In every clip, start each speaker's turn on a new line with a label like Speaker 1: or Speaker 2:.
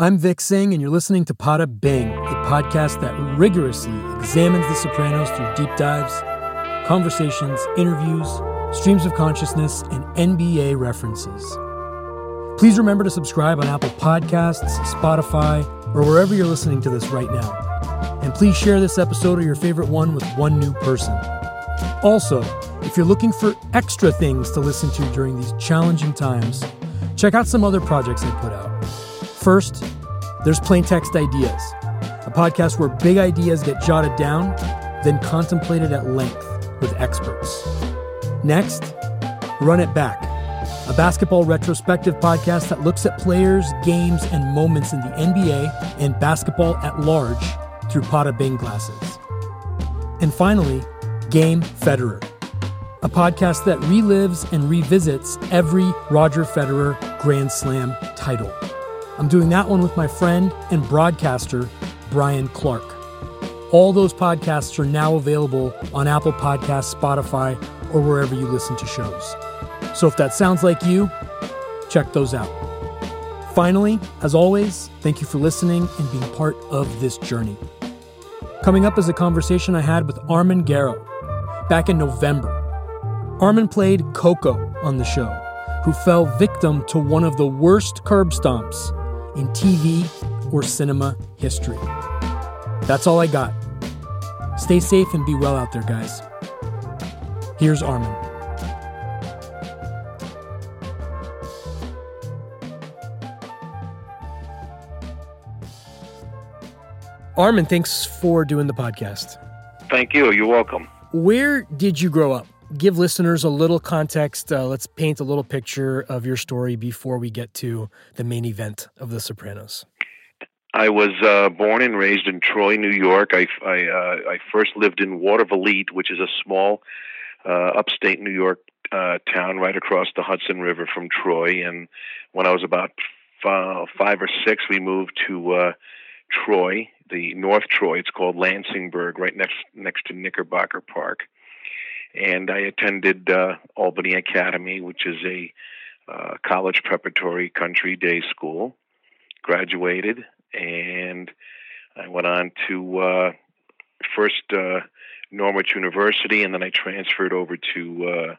Speaker 1: I'm Vik Singh, and you're listening to Poda Bing, a podcast that rigorously examines The Sopranos through deep dives, conversations, interviews, streams of consciousness, and NBA references. Please remember to subscribe on Apple Podcasts, Spotify, or wherever you're listening to this right now. And please share this episode or your favorite one with one new person. Also, if you're looking for extra things to listen to during these challenging times, check out some other projects I put out. First, there's Plain Text Ideas, a podcast where big ideas get jotted down, then contemplated at length with experts. Next, Run It Back, a basketball retrospective podcast that looks at players, games, and moments in the NBA and basketball at large through Poda Bing glasses. And finally, Game Federer, a podcast that relives and revisits every Roger Federer Grand Slam title. I'm doing that one with my friend and broadcaster, Brian Clark. All those podcasts are now available on Apple Podcasts, Spotify, or wherever you listen to shows. So if that sounds like you, check those out. Finally, as always, thank you for listening and being part of this journey. Coming up is a conversation I had with Armen Garo back in November. Armen played Coco on the show, who fell victim to one of the worst curb stomps in TV or cinema history. That's all I got. Stay safe and be well out there, guys. Here's Armen. Armen, thanks for doing the podcast.
Speaker 2: Thank you. You're welcome.
Speaker 1: Where did you grow up? Give listeners a little context. Uh, let's paint a little picture of your story before we get to the main event of The Sopranos.
Speaker 2: I was uh, born and raised in Troy, New York. I I, uh, I first lived in Watervliet, which is a small uh, upstate New York uh, town right across the Hudson River from Troy. And when I was about f- five or six, we moved to uh, Troy, the North Troy. It's called Lansingburgh, right next next to Knickerbocker Park and I attended uh, Albany Academy, which is a uh, college preparatory country day school. Graduated, and I went on to uh, first uh, Norwich University, and then I transferred over to uh,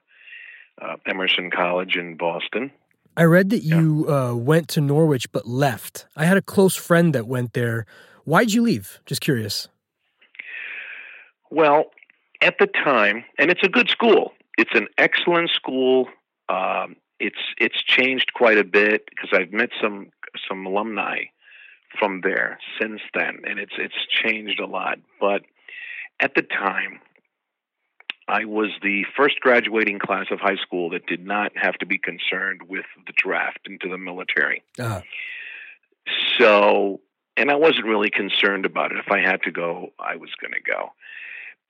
Speaker 2: uh, Emerson College in Boston.
Speaker 1: I read that you yeah. went to Norwich but left. I had a close friend that went there. Why'd you leave? Just curious.
Speaker 2: Well, at the time, and it's a good school. It's an excellent school. Um, it's it's changed quite a bit because I've met some some alumni from there since then, and it's it's changed a lot. But at the time, I was the first graduating class of high school that did not have to be concerned with the draft into the military. Uh-huh. So, and I wasn't really concerned about it. If I had to go, I was going to go.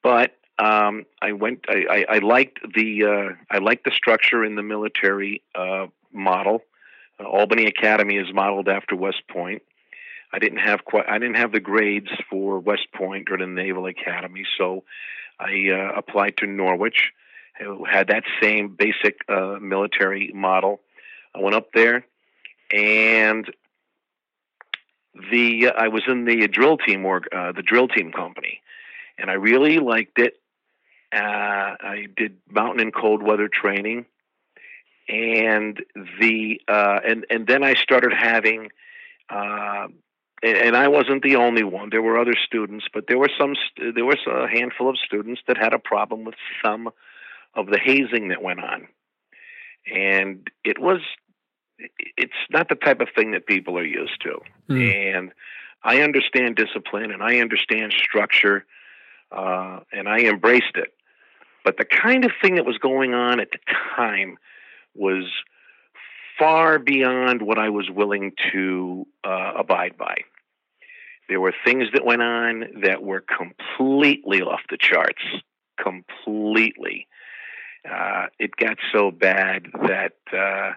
Speaker 2: But um, I went. I, I, I liked the uh, I liked the structure in the military uh, model. Uh, Albany Academy is modeled after West Point. I didn't have quite. I didn't have the grades for West Point or the Naval Academy, so I uh, applied to Norwich. Who had that same basic uh, military model. I went up there, and the I was in the drill team or uh, the drill team company, and I really liked it. Uh, I did mountain and cold weather training, and the uh, and and then I started having, uh, and, and, I wasn't the only one. There were other students, but there were some. There was a handful of students that had a problem with some of the hazing that went on, and it was. It's not the type of thing that people are used to, mm. and I understand discipline and I understand structure, uh, and I embraced it. But the kind of thing that was going on at the time was far beyond what I was willing to uh, abide by. There were things that went on that were completely off the charts, completely. Uh, it got so bad that uh,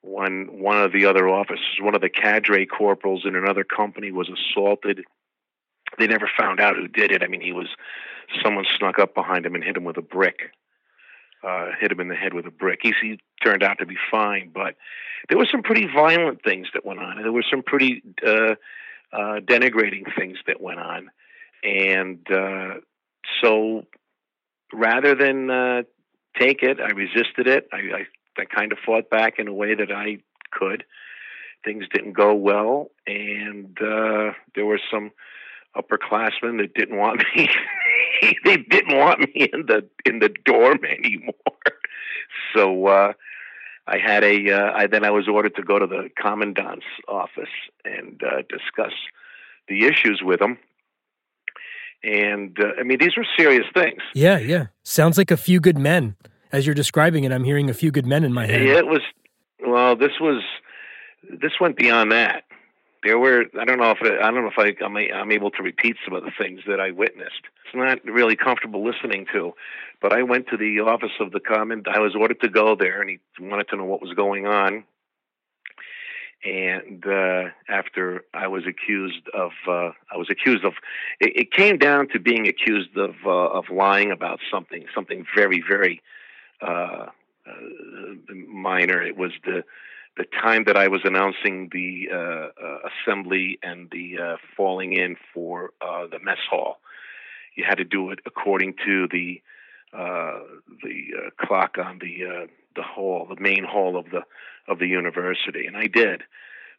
Speaker 2: one one of the other officers, one of the cadre corporals in another company, was assaulted. They never found out who did it. I mean, he was someone snuck up behind him and hit him with a brick. uh, hit him in the head with a brick. He, he turned out to be fine, but there were some pretty violent things that went on, there were some pretty uh, uh, denigrating things that went on, and uh, so rather than uh, take it, I resisted it. I, I I kind of fought back in a way that I could. Things didn't go well, and uh, there were some upperclassmen that didn't want me. they didn't want me in the in the dorm anymore. So uh, I had a. Uh, I then I was ordered to go to the commandant's office and uh, discuss the issues with him. And uh, I mean, these were serious things.
Speaker 1: Yeah, yeah. Sounds like a few good men. As you're describing it, I'm hearing a few good men in my head.
Speaker 2: It was. Well, this was. This went beyond that there were I don't know if it, I don't know if I I'm, I'm able to repeat some of the things that I witnessed. It's not really comfortable listening to, but I went to the office of the command. I was ordered to go there, and he wanted to know what was going on. And uh, after I was accused of, uh, I was accused of. It, it came down to being accused of uh, of lying about something, something very very uh, uh, minor. It was the the time that I was announcing the uh, uh, assembly and the uh, falling in for uh, the mess hall. You had to do it according to the uh, the uh, clock on the the hall, the main hall of the of the university, and I did.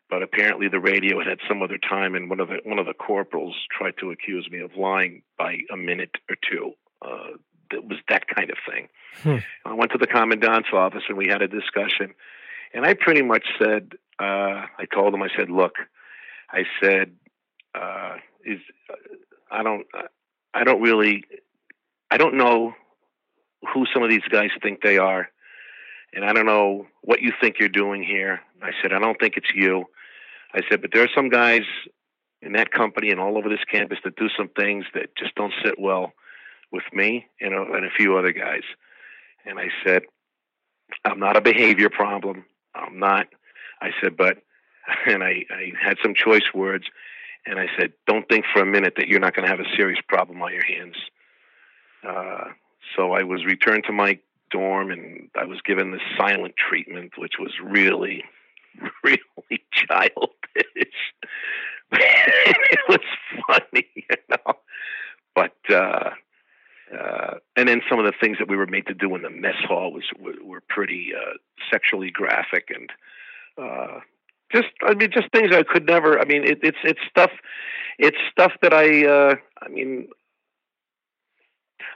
Speaker 2: But apparently, the radio had some other time, and one of the one of the corporals tried to accuse me of lying by a minute or two. it was that kind of thing. Hmm. I went to the commandant's office, and we had a discussion and I pretty much said, uh, I told him, I said, look, I said, uh, is I don't, I don't really, I don't know who some of these guys think they are, and I don't know what you think you're doing here. I said, I don't think it's you. I said, but there are some guys in that company and all over this campus that do some things that just don't sit well with me and a, and a few other guys. And I said, I'm not a behavior problem. I'm not. I said, but, and I, I had some choice words, and I said, don't think for a minute that you're not going to have a serious problem on your hands. Uh, so I was returned to my dorm, and I was given the silent treatment, which was really, really childish. it was funny, you know. But uh, uh, and then some of the things that we were made to do in the mess hall was were, pretty uh, sexually graphic and uh, just I mean just things I could never. I mean it, it's it's stuff it's stuff that I uh, I mean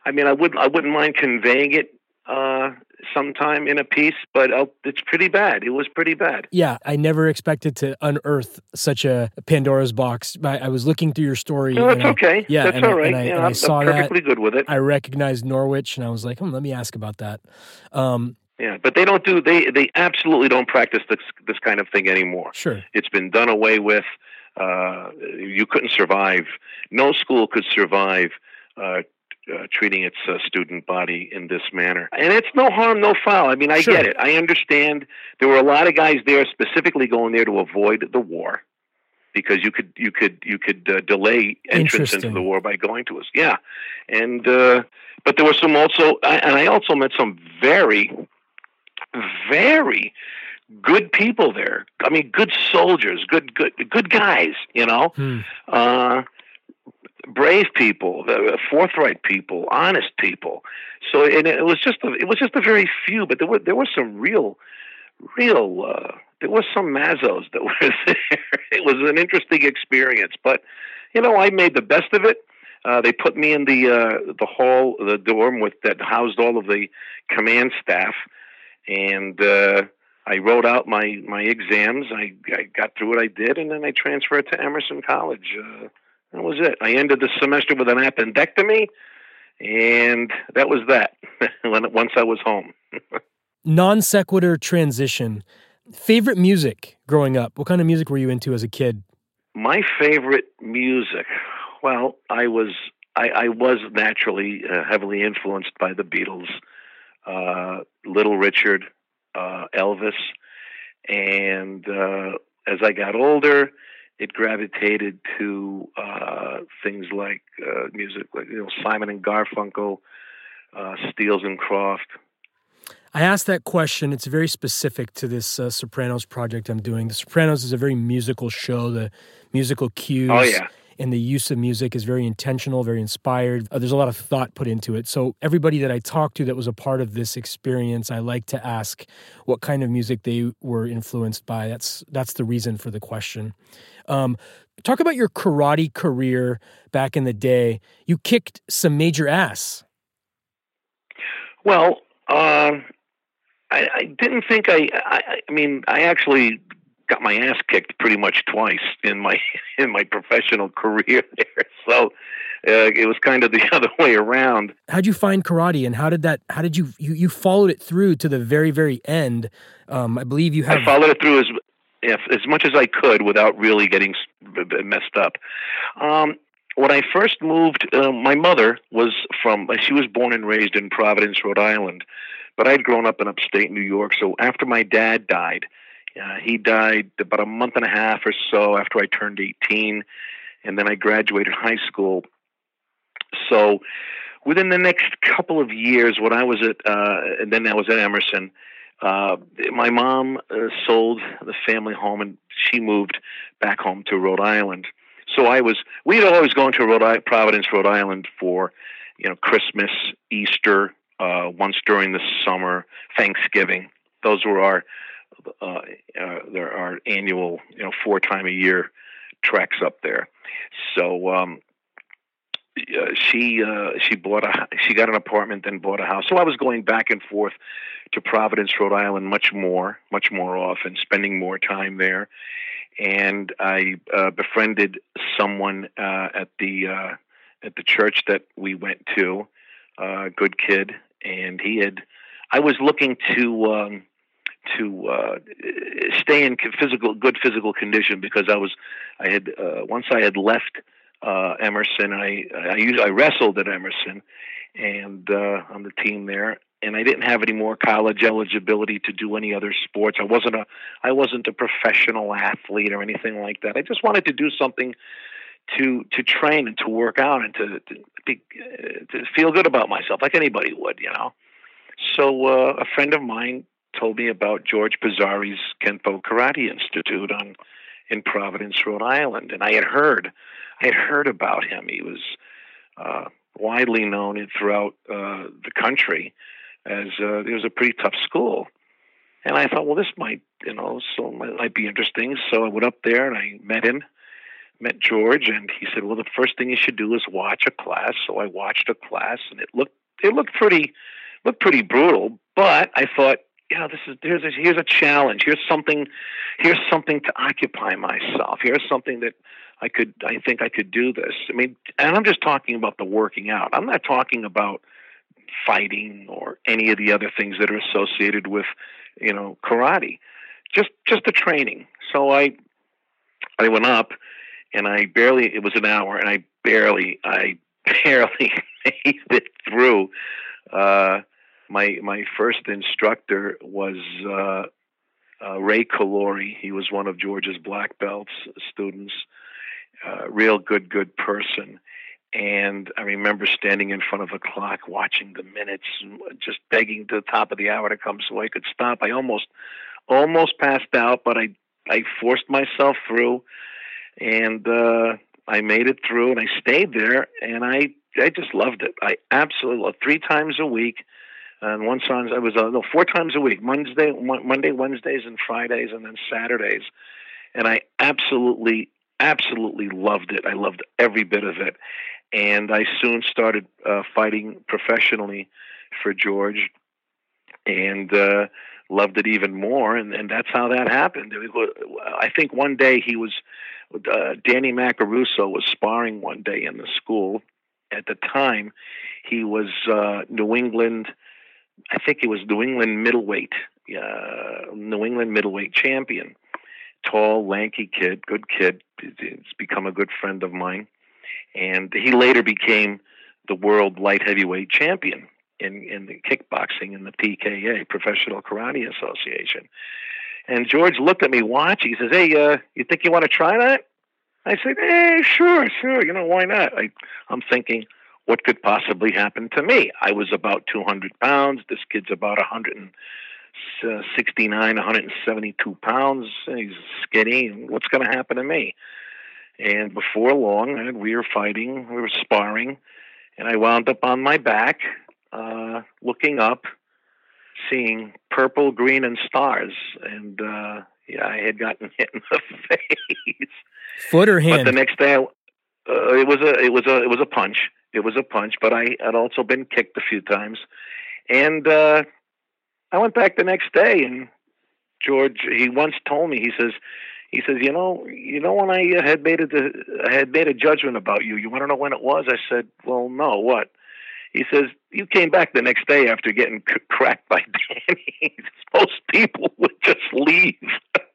Speaker 2: I mean I would I wouldn't mind conveying it uh, sometime in a piece, but uh, it's pretty bad. It was pretty bad.
Speaker 1: Yeah, I never expected to unearth such a Pandora's box. I, I was looking through your story.
Speaker 2: No, that's
Speaker 1: I,
Speaker 2: okay.
Speaker 1: Yeah,
Speaker 2: that's all
Speaker 1: I,
Speaker 2: right.
Speaker 1: And I,
Speaker 2: yeah,
Speaker 1: I
Speaker 2: I'm,
Speaker 1: saw
Speaker 2: I'm perfectly
Speaker 1: that.
Speaker 2: good with it.
Speaker 1: I recognized Norwich, and I was like, hmm, let me ask about that. Um,
Speaker 2: yeah, but they don't do they they absolutely don't practice this this kind of thing anymore.
Speaker 1: Sure,
Speaker 2: it's been done away with. Uh, you couldn't survive. No school could survive uh, uh, treating its uh, student body in this manner. And it's no harm, no foul. I mean, I
Speaker 1: sure.
Speaker 2: get it. I understand. There were a lot of guys there specifically going there to avoid the war because you could you could you could uh, delay entrance into the war by going to us. Yeah, and uh, but there were some also, and I also met some very, very good people there. I mean, good soldiers, good good good guys. You know,
Speaker 1: hmm.
Speaker 2: uh, brave people, forthright people, honest people. So and it was just a, it was just a very few, but there were there were some real, real. Uh, there was some mazos that were there. It was an interesting experience, but you know I made the best of it. Uh, they put me in the uh, the hall, the dorm with that housed all of the command staff, and uh, I wrote out my my exams. I, I got through what I did, and then I transferred to Emerson College. Uh, that was it. I ended the semester with an appendectomy, and that was that. when once I was home.
Speaker 1: non sequitur transition. Favorite music growing up? What kind of music were you into as a kid?
Speaker 2: My favorite music. Well, I was I, I was naturally uh, heavily influenced by the Beatles, uh, Little Richard, uh, Elvis, and uh, as I got older, it gravitated to uh, things like uh, music, like you know Simon and Garfunkel, uh, Stills and Croft,
Speaker 1: I asked that question. It's very specific to this uh, Sopranos project I'm doing. The Sopranos is a very musical show. The musical cues
Speaker 2: oh, yeah.
Speaker 1: And the use of music is very intentional, very inspired. Uh, there's a lot of thought put into it. So, everybody that I talked to that was a part of this experience, I like to ask what kind of music they were influenced by. That's, that's the reason for the question. Um, talk about your karate career back in the day. You kicked some major ass.
Speaker 2: Well, uh, I, I didn't think I, I. I mean, I actually got my ass kicked pretty much twice in my in my professional career there. So uh, it was kind of the other way around.
Speaker 1: How'd you find karate, and how did that? How did you you, you followed it through to the very very end? Um, I believe you have.
Speaker 2: I followed it through as if, as much as I could without really getting messed up. Um, when I first moved, uh, my mother was from. She was born and raised in Providence, Rhode Island but I'd grown up in upstate New York. So after my dad died, uh, he died about a month and a half or so after I turned 18, and then I graduated high school. So within the next couple of years, when I was at, uh, and then I was at Emerson, uh, my mom uh, sold the family home and she moved back home to Rhode Island. So I was, we had always gone to Rhode I- Providence, Rhode Island for, you know, Christmas, Easter, uh, once during the summer, Thanksgiving. Those were our uh, uh, there are annual, you know, four time a year treks up there. So um, she uh, she bought a she got an apartment, then bought a house. So I was going back and forth to Providence, Rhode Island, much more, much more often, spending more time there. And I uh, befriended someone at the at the church that we went to, uh, good kid, and he had. I was looking to um, to uh, stay in physical good physical condition because I was I had uh, once I had left uh, Emerson I I used I wrestled at Emerson and uh, on the team there and I didn't have any more college eligibility to do any other sports. I wasn't a I wasn't a professional athlete or anything like that. I just wanted to do something to to train and to work out and to to, be, uh, to feel good about myself like anybody would, you know. So uh, a friend of mine told me about George Pesare's Kenpo Karate Institute on in Providence, Rhode Island, and I had heard I had heard about him. He was uh, widely known throughout uh, the country as uh, it was a pretty tough school. And I thought, well, this might, you know, so might, might be interesting. So I went up there and I met him met George, and he said, "Well, the first thing you should do is watch a class." So I watched a class, and it looked it looked pretty looked pretty brutal. But I thought, yeah, this is here's a, here's a challenge. Here's something here's something to occupy myself. Here's something that I could I think I could do this. I mean, and I'm just talking about the working out. I'm not talking about fighting or any of the other things that are associated with you know karate. Just just the training. So I I went up and I barely it was an hour and I barely I barely made it through. Uh, my my first instructor was uh, uh, Ray Calori. He was one of George's black belts students. Uh, real good, good person. And I remember standing in front of a clock, watching the minutes, just begging the top of the hour to come so I could stop. I almost, almost passed out, but I, I forced myself through and uh, I made it through, and I stayed there, and I I just loved it. I absolutely loved three times a week, and one song I was uh, no four times a week, Monday, Monday, Wednesdays, and Fridays, and then Saturdays, and I absolutely absolutely loved it. I loved every bit of it, and I soon started uh, fighting professionally for George, and. Uh, loved it even more, and, and that's how that happened. I think one day he was uh, Danny Macaruso was sparring one day in the school. At the time, he was uh, New England. I think it was New England middleweight, uh, New England middleweight champion. Tall, lanky kid, good kid. He's become a good friend of mine, and he later became the world light heavyweight champion in in the kickboxing in the PKA, Professional Karate Association. And George looked at me watching. He says, "Hey, uh, you think you want to try that?" I said, "Hey, sure, sure. You know, why not?" I, I'm thinking, what could possibly happen to me. I was about 200 pounds. This kid's about 169, 172 pounds. He's skinny. What's going to happen to me? And before long, we were fighting, we were sparring, and I wound up on my back, uh, looking up, seeing purple, green, and stars. And uh, yeah, I had gotten hit in the face.
Speaker 1: Foot or hand?
Speaker 2: But the next day, uh, it was a it was a it was a punch. It was a punch, but I had also been kicked a few times, and uh, I went back the next day. And George, he once told me, he says, he says, you know, you know when I had made a I had made a judgment about you. You want to know when it was? I said, well, no, what? He says, you came back the next day after getting cracked by Danny. Most people would just leave.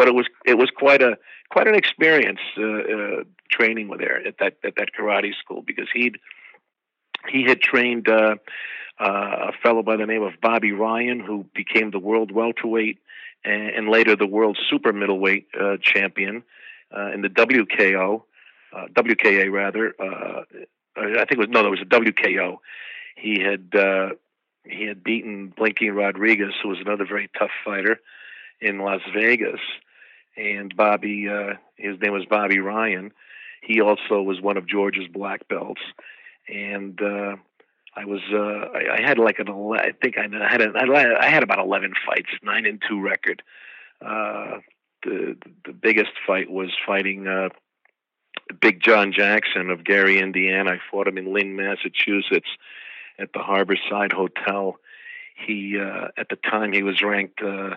Speaker 2: but it was it was quite a quite an experience uh, uh, training with there at that at that karate school because he'd he had trained uh, uh, a fellow by the name of Bobby Ryan who became the world welterweight and, and later the world super middleweight uh, champion uh, in the WKO WKA rather I think it was no, there was a WKO. He had he had beaten Blinky Rodriguez, who was another very tough fighter in Las Vegas, and Bobby, uh, his name was Bobby Ryan. He also was one of George's black belts, and uh, I was uh, I, I had like an I think I had a, I had about eleven fights, nine and two record. Uh, the the biggest fight was fighting uh, Big John Jackson of Gary, Indiana. I fought him in Lynn, Massachusetts, at the Harborside Hotel. He, uh, at the time, he was ranked uh,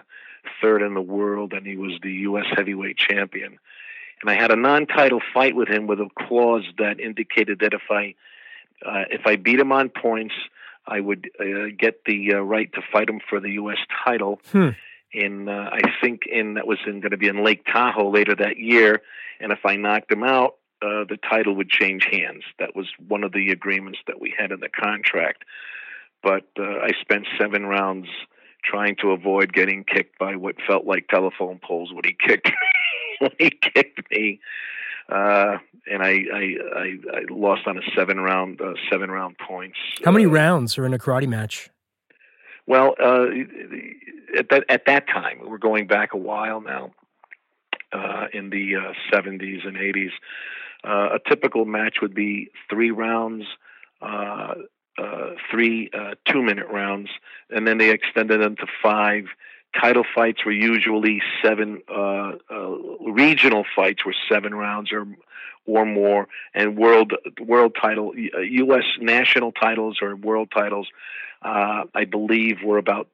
Speaker 2: third in the world, and he was the U.S. heavyweight champion. And I had a non-title fight with him with a clause that indicated that if I, uh, if I beat him on points, I would uh, get the uh, right to fight him for the U.S. title. Hmm. In uh, I think in that was going to be in Lake Tahoe later that year, and if I knocked him out, uh, the title would change hands. That was one of the agreements that we had in the contract. But uh, I spent seven rounds trying to avoid getting kicked by what felt like telephone poles when he kicked when he kicked me. Uh, and I, I, I I lost on a seven round uh, seven round points.
Speaker 1: How many uh, rounds are in a karate match?
Speaker 2: Well, uh, at that at that time, we're going back a while now. Uh, in the uh, 70s and 80s, uh, a typical match would be three rounds, uh, uh, three uh, two minute rounds, and then they extended them to five. Title fights were usually seven. Uh, regional fights were seven rounds or or more, and world world title, U.S. national titles or world titles, I believe, were about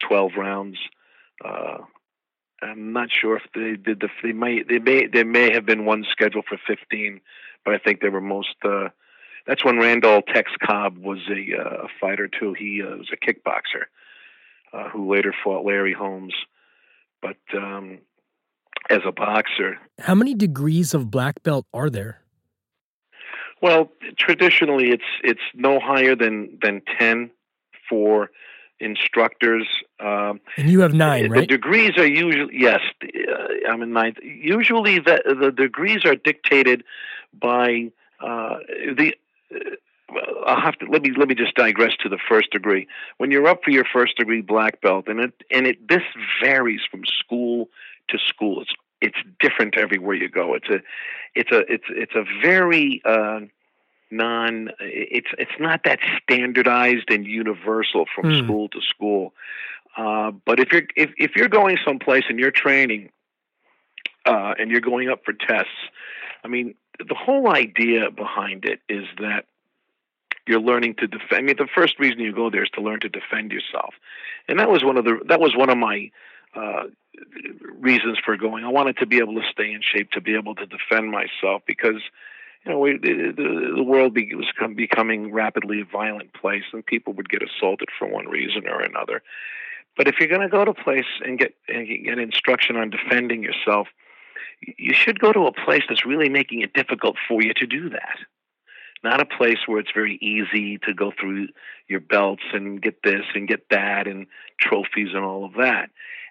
Speaker 2: twelve rounds. I'm not sure if they did the. They may. They may. There may have been one scheduled for 15, but I think they were most. That's when Randall Tex Cobb was a, uh, fighter too. He uh, was a kickboxer uh, who later fought Larry Holmes, but um, as a boxer.
Speaker 1: How many degrees of black belt are there?
Speaker 2: Well, traditionally, it's it's no higher than than 10 for instructors.
Speaker 1: Um, and you have nine,
Speaker 2: right? The degrees are usually yes. Uh, I'm in ninth. Usually, the the degrees are dictated by uh, the. I'll have to let me let me just digress to the first degree. When you're up for your first degree black belt, and it and it this varies from school to school. It's it's different everywhere you go. It's a it's a it's it's a very uh, non it's it's not that standardized and universal from mm. school to school uh, but if you're if, if you're going someplace and you're training uh, and you're going up for tests i mean the whole idea behind it is that you're learning to defend i mean the first reason you go there is to learn to defend yourself and that was one of the that was one of my uh, reasons for going i wanted to be able to stay in shape to be able to defend myself because you know, we, the, the world be, was becoming rapidly a violent place, and people would get assaulted for one reason or another. But if you're going to go to a place and get and get instruction on defending yourself, you should go to a place that's really making it difficult for you to do that. not a place where it's very easy to go through your belts and get this and get that and trophies and all of that.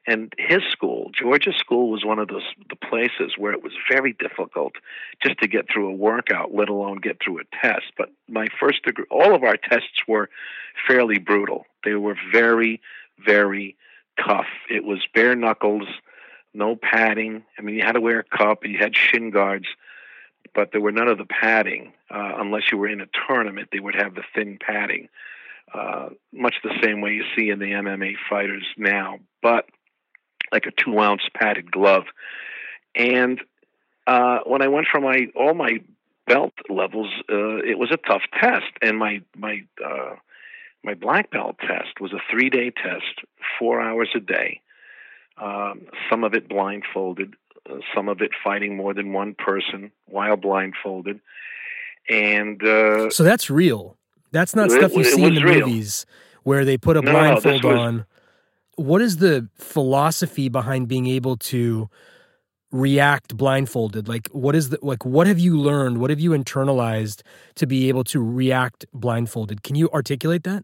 Speaker 2: And his school, Georgia School, was one of those the places where it was very difficult just to get through a workout, let alone get through a test. But my first degree, all of our tests were fairly brutal. They were very, very tough. It was bare knuckles, no padding. I mean, you had to wear a cup, you had shin guards, but there were none of the padding. Uh, unless you were in a tournament, they would have the thin padding, uh, much the same way you see in the MMA fighters now. But like a two ounce padded glove. And uh, when I went for my all my belt levels, uh, it was a tough test, and my my uh, my black belt test was a three day test, four hours a day. Um, some of it blindfolded, uh, some of it fighting more than one person while blindfolded, and uh,
Speaker 1: so that's real. That's not stuff you see in the real. movies where they put a no, blindfold no, was, on. What is the philosophy behind being able to react blindfolded? Like what is the like what have you learned? What have you internalized to be able to react blindfolded? Can you articulate that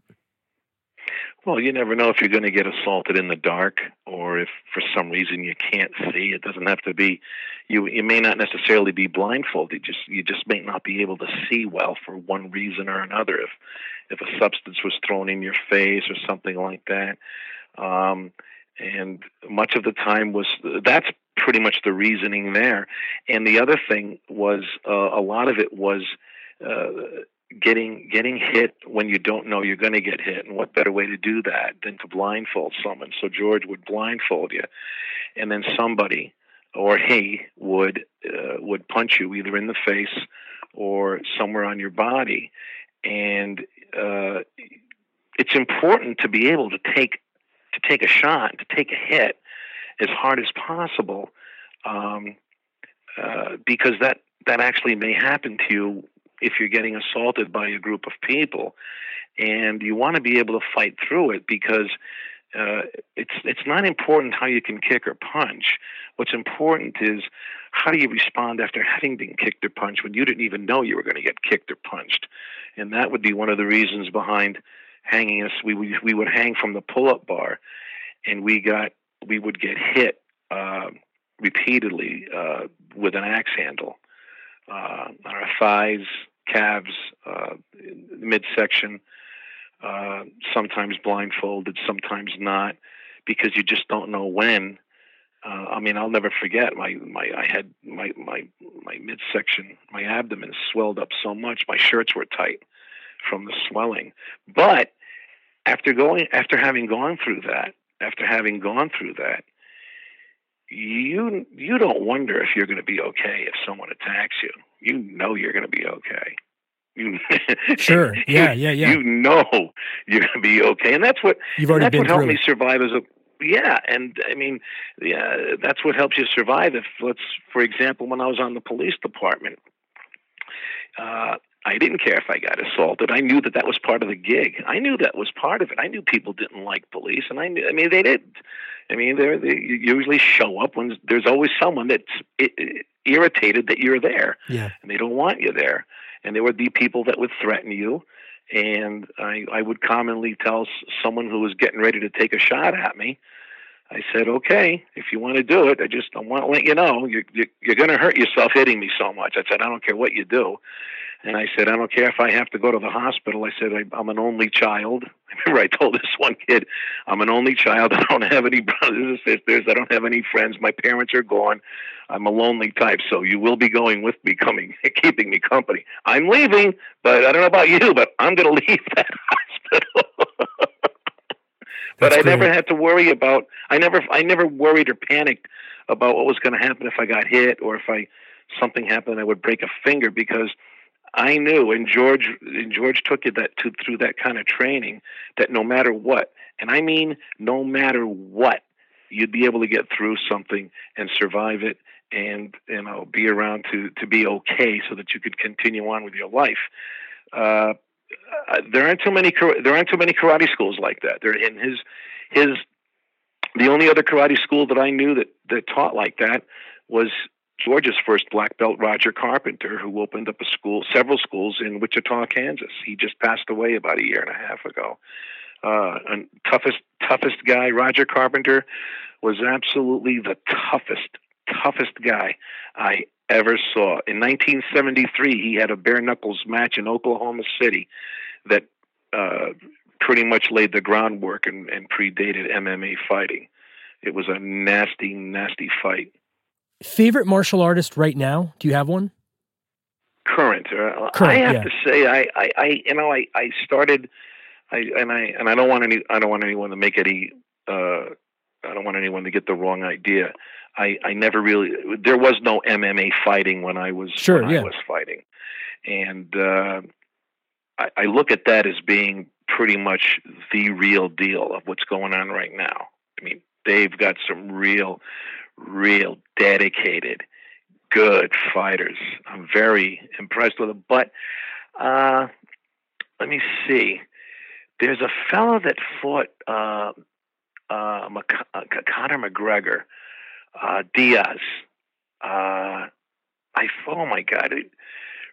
Speaker 2: well you never know if you're going to get assaulted in the dark or if for some reason you can't see. It doesn't have to be you you may not necessarily be blindfolded. Just you just may not be able to see well for one reason or another. If if a substance was thrown in your face or something like that. Um, and much of the time was that's pretty much the reasoning there. And the other thing was uh, a lot of it was uh, getting getting hit when you don't know you're going to get hit. And what better way to do that than to blindfold someone? So George would blindfold you, and then somebody or he would uh, would punch you either in the face or somewhere on your body, and uh, it's important to be able to take to take a shot, to take a hit as hard as possible, um, uh, because that that actually may happen to you if you're getting assaulted by a group of people, and you want to be able to fight through it because. Uh, it's it's not important how you can kick or punch. What's important is how do you respond after having been kicked or punched when you didn't even know you were going to get kicked or punched, and that would be one of the reasons behind hanging us. We would we would hang from the pull-up bar, and we got we would get hit uh, repeatedly uh, with an axe handle uh, our thighs, calves, uh, midsection. Uh, sometimes blindfolded, sometimes not, because you just don't know when. Uh, I mean, I'll never forget my my I had my my my midsection, my abdomen swelled up so much, my shirts were tight from the swelling. But after going, after having gone through that, after having gone through that, you you don't wonder if you're going to be okay if someone attacks you. You know you're going to be okay.
Speaker 1: You sure, yeah, yeah, yeah.
Speaker 2: You know you're going to be okay, and that's what
Speaker 1: you've already
Speaker 2: that's what helped me survive as a yeah, and I mean, yeah, that's what helps you survive. If let's, for example, when I was on the police department, uh, I didn't care if I got assaulted. I knew that that was part of the gig. I knew that was part of it. I knew people didn't like police, and I knew. I mean, they didn't. I mean, they they usually show up when there's always someone that's irritated that you're there,
Speaker 1: yeah,
Speaker 2: and they don't want you there. And there would be people that would threaten you, and I I would commonly tell someone who was getting ready to take a shot at me. I said, okay, if you want to do it, I just I want to let you know you're, you're, you're going to hurt yourself hitting me so much. I said, I don't care what you do. And I said, I don't care if I have to go to the hospital. I said, I, am an only child. I remember I told this one kid, I'm an only child. I don't have any brothers or sisters. I don't have any friends. My parents are gone. I'm a lonely type. So you will be going with me, coming, keeping me company. I'm leaving, but I don't know about you, but I'm going to leave that hospital. but I never had to worry about. I never, I never worried or panicked about what was going to happen if I got hit or if I something happened. I would break a finger because I knew, and George and George took it that to, through that kind of training that no matter what, and I mean no matter what, you'd be able to get through something and survive it, and you know be around to to be okay, so that you could continue on with your life. Uh, uh there aren't too many there aren't too many karate schools like that. There in his his the only other karate school that I knew that that taught like that was George's first black belt, Roger Carpenter, who opened up a school, several schools in Wichita, Kansas. He just passed away about a year and a half ago. Uh, and toughest, toughest guy, Roger Carpenter, was absolutely the toughest, toughest guy I ever saw. In 1973, he had a bare knuckles match in Oklahoma City that uh, pretty much laid the groundwork and, and predated MMA fighting. It was a nasty, nasty fight.
Speaker 1: Favorite martial artist right now? Do you have one?
Speaker 2: Current. Uh, Current I have yeah. to say, I, I, I, you know, I, I started, I, and I, and I don't want any, I don't want anyone to make any, uh, I don't want anyone to get the wrong idea. I, I never really, there was no MMA fighting when I was,
Speaker 1: sure,
Speaker 2: when
Speaker 1: yeah.
Speaker 2: I was fighting, and uh, I, I look at that as being pretty much the real deal of what's going on right now. I mean, they've got some real, real dedicated, good fighters. I'm very impressed with them. But uh, let me see. There's a fellow that fought uh, uh, uh Conor McGregor, uh, Diaz. Uh, I oh my god,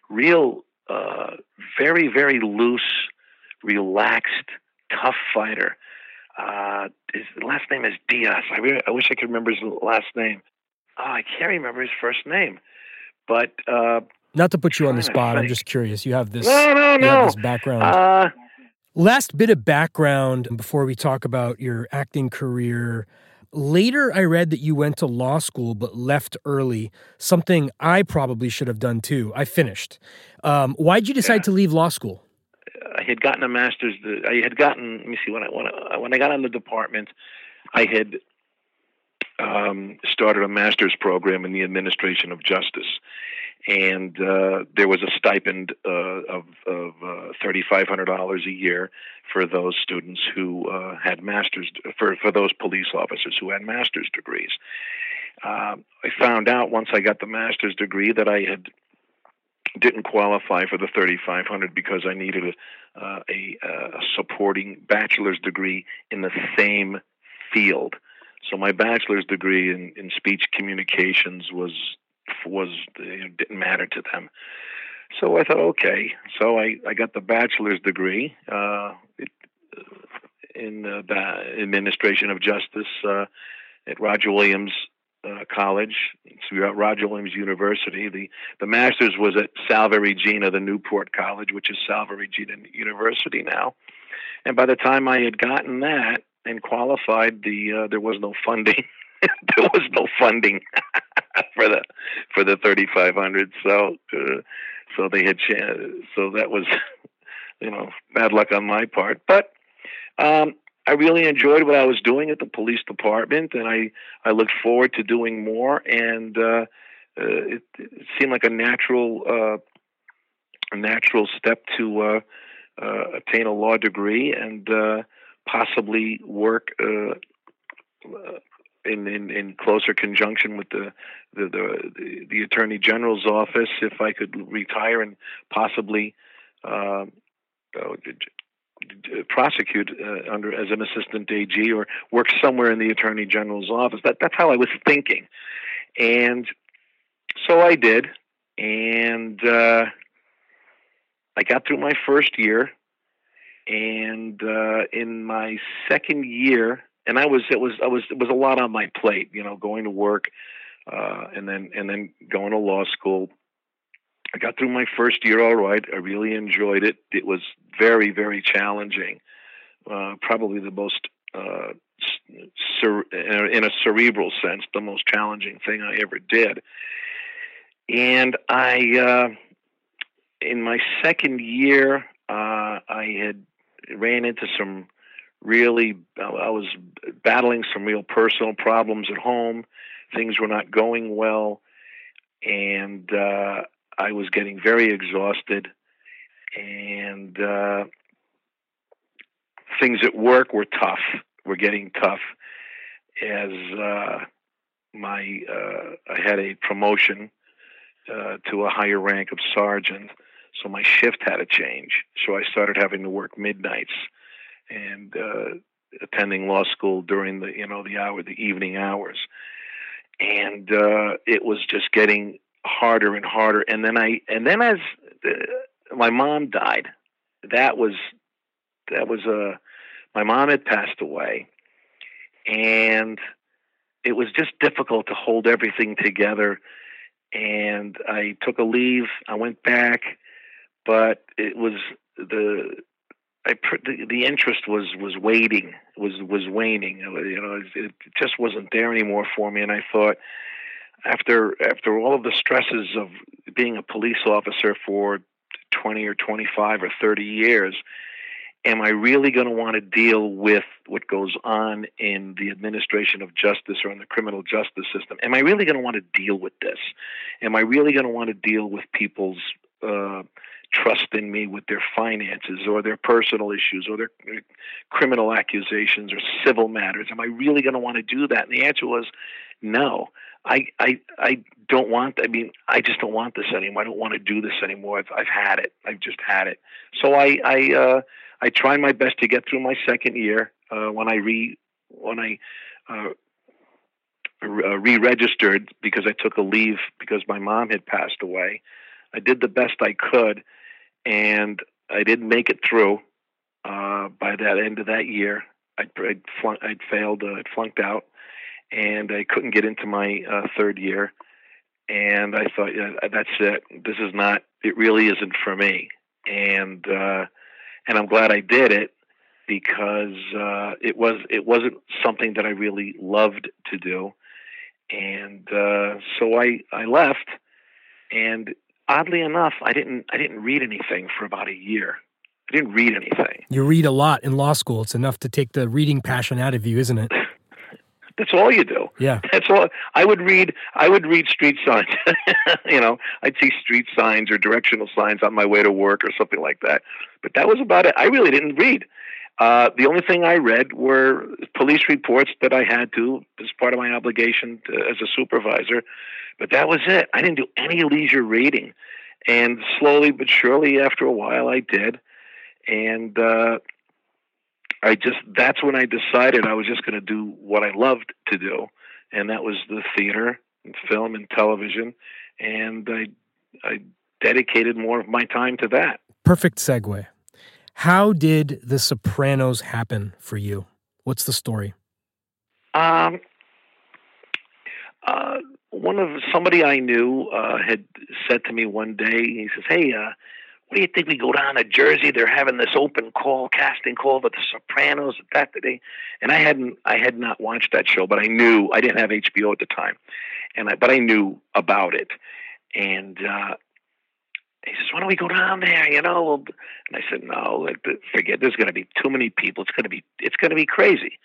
Speaker 2: real, uh, very very loose, relaxed, tough fighter. Uh, his last name is Diaz. I, really, I wish I could remember his last name. Oh, I can't remember his first name. But uh,
Speaker 1: not to put you on the spot, I'm just curious. You have this,
Speaker 2: no, no, no.
Speaker 1: this background.
Speaker 2: Uh,
Speaker 1: Last bit of background before we talk about your acting career. Later, I read that you went to law school but left early, something I probably should have done too. I finished. Um, why did you decide yeah. to leave law school?
Speaker 2: I had gotten a master's. I had gotten. Let me see. When I when I, when I got in the department, I had um, started a master's program in the administration of justice, and uh, there was a stipend uh, of, of uh, thirty five hundred dollars a year for those students who uh, had masters for for those police officers who had master's degrees. Uh, I found out once I got the master's degree that I had didn't qualify for the 3500 because I needed a, uh, a, a, supporting bachelor's degree in the same field. So my bachelor's degree in, in speech communications was was didn't matter to them. So I thought, okay. So I, I got the bachelor's degree uh, it, in uh, administration of justice uh, at Roger Williams uh, College. At Roger Williams University. The the master's was at Salve Regina, the Newport College, which is Salve Regina University now. And by the time I had gotten that and qualified, the uh, there was no funding. there was no funding for the for the 3500. So uh, so they had so that was you know bad luck on my part, but. Um, I really enjoyed what I was doing at the police department, and I I looked forward to doing more. And uh, uh, it, it, seemed like a natural uh, a natural step to uh, attain a law degree and possibly work in, in, in closer conjunction with the the, the the attorney general's office if I could retire and possibly uh, prosecute uh, under as an assistant AG or work somewhere in the attorney general's office. That that's how I was thinking, and so I did, and uh, I got through my first year, and uh, in my second year, and I was it was I was it was a lot on my plate, you know, going to work, uh, and then and then going to law school I got through my first year all right. I really enjoyed it. It was very, very challenging. Uh, probably the most, uh, cer- in a cerebral sense, the most challenging thing I ever did. And I, uh, in my second year, uh, I had ran into some really, I was battling some real personal problems at home. Things were not going well. And uh, I was getting very exhausted, and uh, things at work were tough. Were getting tough as uh, my uh, I had a promotion uh, to a higher rank of sergeant, so my shift had to change. So I started having to work midnights and uh, attending law school during the you know the hour the evening hours and uh, it was just getting harder and harder. And then I, and then as uh, my mom died, that was that was a uh, my mom had passed away, and it was just difficult to hold everything together. And I took a leave. I went back, but it was the I, the, the interest was was waiting was was waning. You know, it just wasn't there anymore for me. And I thought, after after all of the stresses of being a police officer for twenty or twenty five or thirty years, am I really going to want to deal with what goes on in the administration of justice or in the criminal justice system? Am I really going to want to deal with this? Am I really going to want to deal with people's uh, trust in me with their finances or their personal issues or their criminal accusations or civil matters? Am I really going to want to do that? And the answer was no. I, I I don't want. I mean, I just don't want this anymore. I don't want to do this anymore. I've, I've had it. I've just had it. So I I uh, I tried my best to get through my second year. Uh, when I re when I uh, re-registered because I took a leave because my mom had passed away. I did the best I could, and I didn't make it through. Uh, by that end of that year, I'd, I'd, flunk, I'd failed, uh, I'd flunked out, and I couldn't get into my uh, third year. And I thought, yeah, that's it. This is not. It really isn't for me. And uh, and I'm glad I did it because uh, it was it wasn't something that I really loved to do. And uh, so I I left, and oddly enough, I didn't I didn't read anything for about a year. I didn't read anything.
Speaker 1: You read a lot in law school. It's enough to take the reading passion out of you, isn't it?
Speaker 2: That's all you do.
Speaker 1: Yeah.
Speaker 2: That's all. I would read. I would read street signs. you know, I'd see street signs or directional signs on my way to work or something like that. But that was about it. I really didn't read. Uh, the only thing I read were police reports that I had to as part of my obligation to, as a supervisor. But that was it. I didn't do any leisure reading. And slowly but surely, after a while, I did. And uh, I just that's when I decided I was just going to do what I loved to do, and that was the theater and film and television, and I I dedicated more of my time to that.
Speaker 1: Perfect segue. How did The Sopranos happen for you? What's the story?
Speaker 2: Um, uh, one of somebody I knew uh, had said to me one day. He says, "Hey, uh, what do you think we go down to Jersey? They're having this open call, casting call with the Sopranos that day. And I hadn't, I had not watched that show, but I knew I didn't have HBO at the time, and I, but I knew about it. And uh, he says, "Why don't we go down there?" You know, and I said, "No, forget. There's going to be too many people. It's going to be, it's going to be crazy."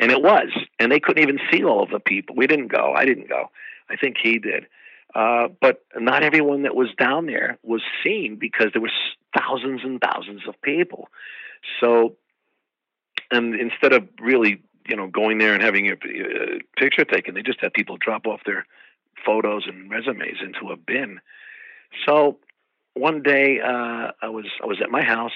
Speaker 2: And it was, and they couldn't even see all of the people. We didn't go. I didn't go. I think he did. Uh, but not everyone that was down there was seen because there were thousands and thousands of people. So, and instead of really, you know, going there and having a, a picture taken, they just had people drop off their photos and resumes into a bin. So, one day uh, I was I was at my house,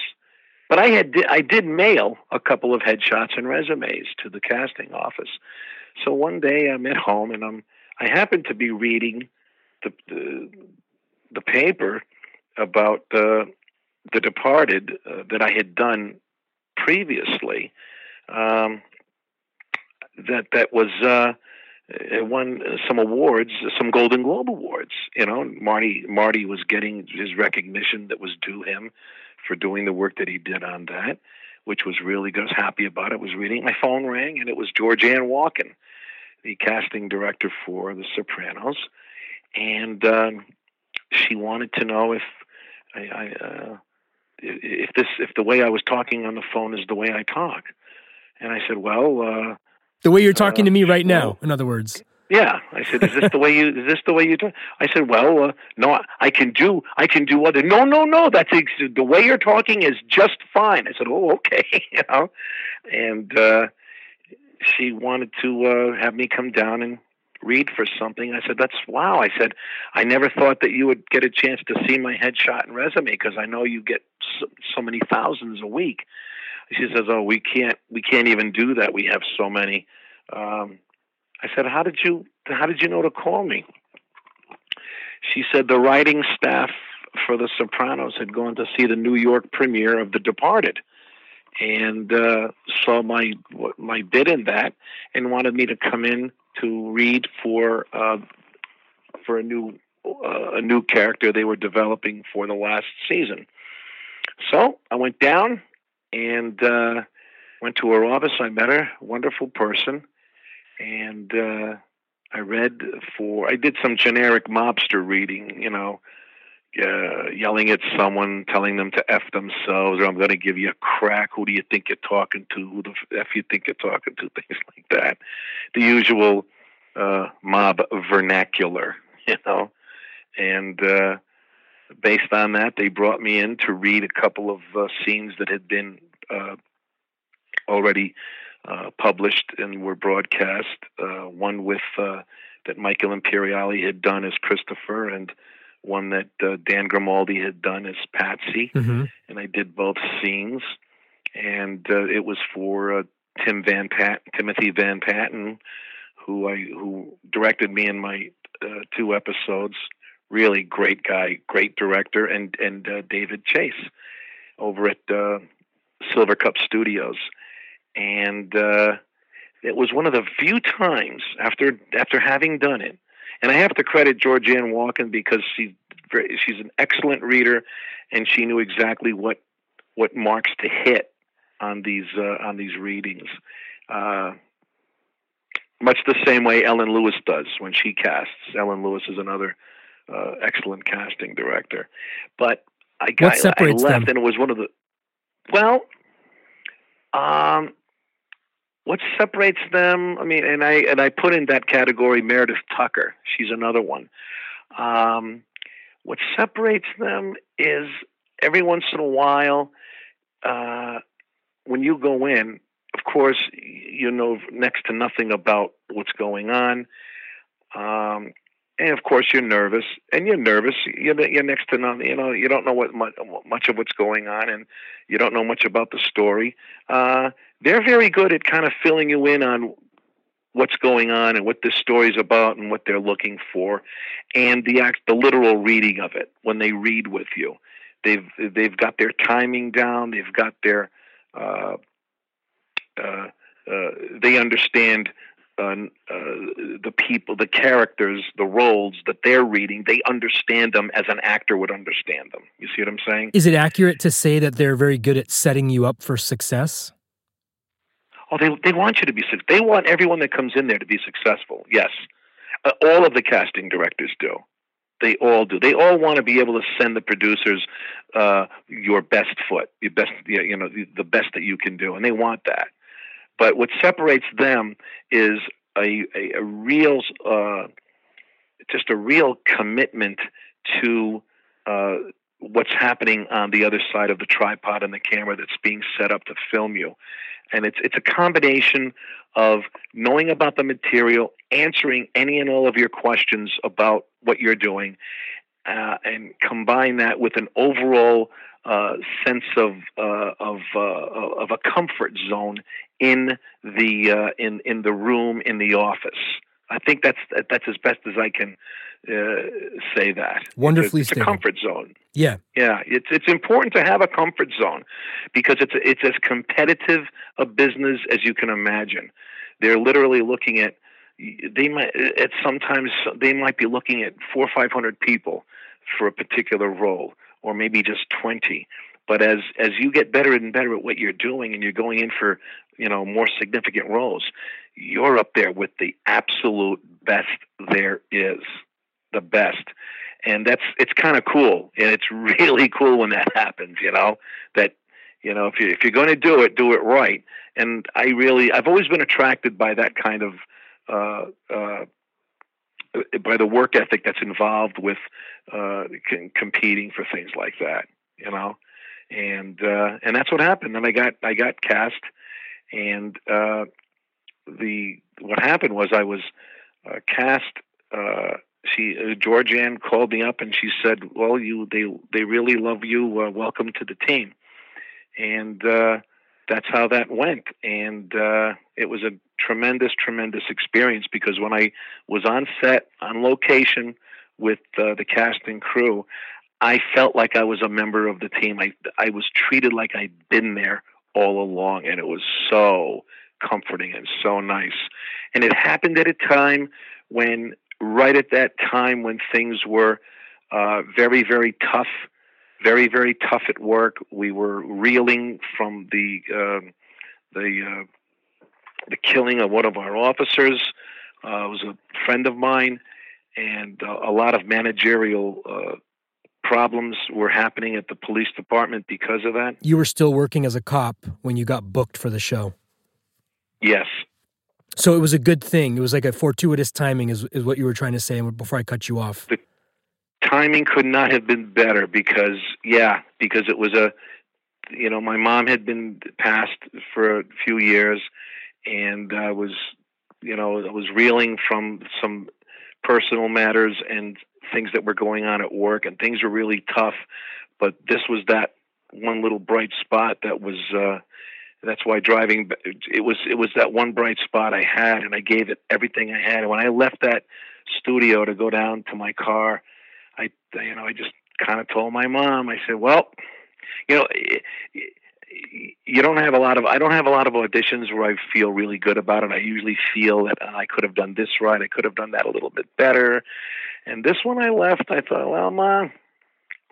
Speaker 2: but I had I did mail a couple of headshots and resumes to the casting office. So one day I'm at home and I'm I happened to be reading the the, the paper about uh, the Departed uh, that I had done previously. Um, that that was uh, won some awards, some Golden Globe awards. You know, Marty Marty was getting his recognition that was due him for doing the work that he did on that, which was really good. I was happy about it. I was reading, my phone rang, and it was Georgianne Walken, the casting director for The Sopranos and um, she wanted to know if I, I uh, if this if the way I was talking on the phone is the way I talk, and I said, well, uh,
Speaker 1: the way you're talking uh, to me right now. Well, in other words.
Speaker 2: Yeah, I said, "Is this the way you? Is this the way you talk?" I said, "Well, uh, no, I can do, I can do other." No, no, no, that's ex- the way you're talking is just fine. I said, "Oh, okay," you know, and uh, she wanted to uh, have me come down and read for something. I said, "That's wow." I said, "I never thought that you would get a chance to see my headshot and resume because I know you get so, so many thousands a week." She says, "Oh, we can't, we can't even do that. We have so many." Um, I said, "How did you How did you know to call me?" She said, "The writing staff for The Sopranos had gone to see the New York premiere of The Departed." And uh, saw my my bid in that, and wanted me to come in to read for uh, for a new uh, a new character they were developing for the last season. So I went down and uh, went to her office. I met her, wonderful person, and uh, I read for. I did some generic mobster reading, you know, uh, yelling at someone, telling them to f themselves, or I'm going to give you a crack. Who do you think you're talking to? Who the f you think you're talking to? Things like that. The usual uh, mob vernacular, you know. And uh, based on that, they brought me in to read a couple of uh, scenes that had been uh, already uh, published and were broadcast. Uh, one with uh, that Michael Imperioli had done as Christopher, and one that uh, Dan Grimaldi had done as Patsy. Mm-hmm. And I did both scenes, and uh, it was for uh, Tim Van Pat, Timothy Van Patten, who I who directed me in my two episodes really great guy, great director, and and uh, David Chase over at uh, Silvercup Studios, and uh, it was one of the few times after after having done it, and I have to credit Georgianne Walken because she she's an excellent reader, and she knew exactly what what marks to hit on these uh, on these readings. Uh, much the same way Ellen Lewis does when she casts. Ellen Lewis is another uh, excellent casting director. But I got I left, them? and it was one of the well. Um, what separates them? I mean, and I and I put in that category Meredith Tucker. She's another one. Um, what separates them is every once in a while, uh, when you go in, of course, you know next to nothing about what's going on. Um, and of course you're nervous and you're nervous you're, you're next to none you know you don't know what much, much of what's going on and you don't know much about the story uh, they're very good at kind of filling you in on what's going on and what this story's about and what they're looking for and the act the literal reading of it when they read with you they've they've got their timing down they've got their uh, uh, uh, they understand uh, uh, the people, the characters, the roles that they're reading, they understand them as an actor would understand them. You see what I'm saying?
Speaker 1: Is it accurate to say that they're very good at setting you up for success?
Speaker 2: Oh, they they want you to be. They want everyone that comes in there to be successful. Yes, uh, all of the casting directors do. They all do. They all want to be able to send the producers uh, your best foot, your best, you know, the best that you can do, and they want that. But what separates them is a, a, a real, uh, just a real commitment to uh, what's happening on the other side of the tripod and the camera that's being set up to film you. And it's it's a combination of knowing about the material, answering any and all of your questions about what you're doing, uh, and combine that with an overall uh, sense of uh, of uh, of a comfort zone in the uh, in in the room in the office. I think that's that's as best as I can uh, say that.
Speaker 1: Wonderfully
Speaker 2: it's a, it's a comfort zone.
Speaker 1: Yeah,
Speaker 2: yeah. It's it's important to have a comfort zone because it's it's as competitive a business as you can imagine. They're literally looking at they might at sometimes they might be looking at four or five hundred people for a particular role, or maybe just twenty. But as as you get better and better at what you're doing, and you're going in for you know more significant roles, you're up there with the absolute best there is, the best, and that's it's kind of cool, and it's really cool when that happens. You know that you know if you if you're going to do it, do it right. And I really I've always been attracted by that kind of uh, uh, by the work ethic that's involved with uh, competing for things like that. You know, and uh, and that's what happened. And I got I got cast and uh, the what happened was I was uh, cast. Uh, she uh, Georgianne called me up and she said, "Well, you they they really love you. Uh, welcome to the team." And uh, that's how that went, and uh, it was a tremendous, tremendous experience because when I was on set, on location with uh, the cast and crew, I felt like I was a member of the team. I I was treated like I'd been there all along, and it was so comforting and so nice. And it happened at a time when, right at that time, when things were uh, very, very tough, very, very tough at work. We were reeling from the uh, the uh, the killing of one of our officers. Uh, it was a friend of mine, and uh, a lot of managerial uh, problems were happening at the police department because of that.
Speaker 1: You were still working as a cop when you got booked for the show.
Speaker 2: Yes.
Speaker 1: So it was a good thing. It was like a fortuitous timing, is, is what you were trying to say before I cut you off.
Speaker 2: The timing could not have been better because, yeah, because it was a, you know, my mom had been passed for a few years and I was, you know, I was reeling from some personal matters and things that were going on at work and things were really tough. But this was that one little bright spot that was, uh, that's why driving it was it was that one bright spot I had, and I gave it everything I had. And when I left that studio to go down to my car, I you know I just kind of told my mom. I said, "Well, you know." Eh, you don't have a lot of I don't have a lot of auditions where I feel really good about it. I usually feel that uh, I could have done this right. I could have done that a little bit better. And this one I left, I thought, well, mom,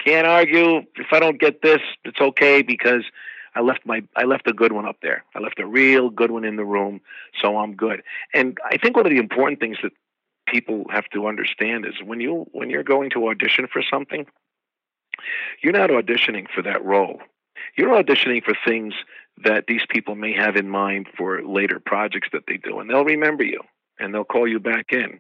Speaker 2: can't argue. If I don't get this, it's okay because I left my I left a good one up there. I left a real good one in the room, so I'm good. And I think one of the important things that people have to understand is when you when you're going to audition for something, you're not auditioning for that role. You're auditioning for things that these people may have in mind for later projects that they do, and they'll remember you and they'll call you back in.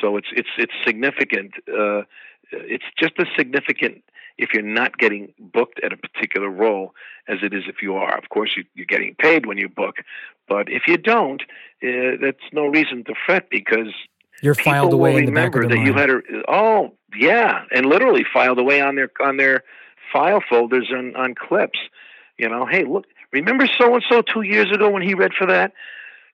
Speaker 2: So it's it's it's significant. Uh, it's just a significant if you're not getting booked at a particular role as it is if you are. Of course, you, are getting paid when you book, but if you don't, uh, that's no reason to fret because
Speaker 1: you're filed away in the back of
Speaker 2: that
Speaker 1: mind.
Speaker 2: you had a oh yeah, and literally filed away on their on their file folders and on clips. You know, hey, look, remember so and so two years ago when he read for that?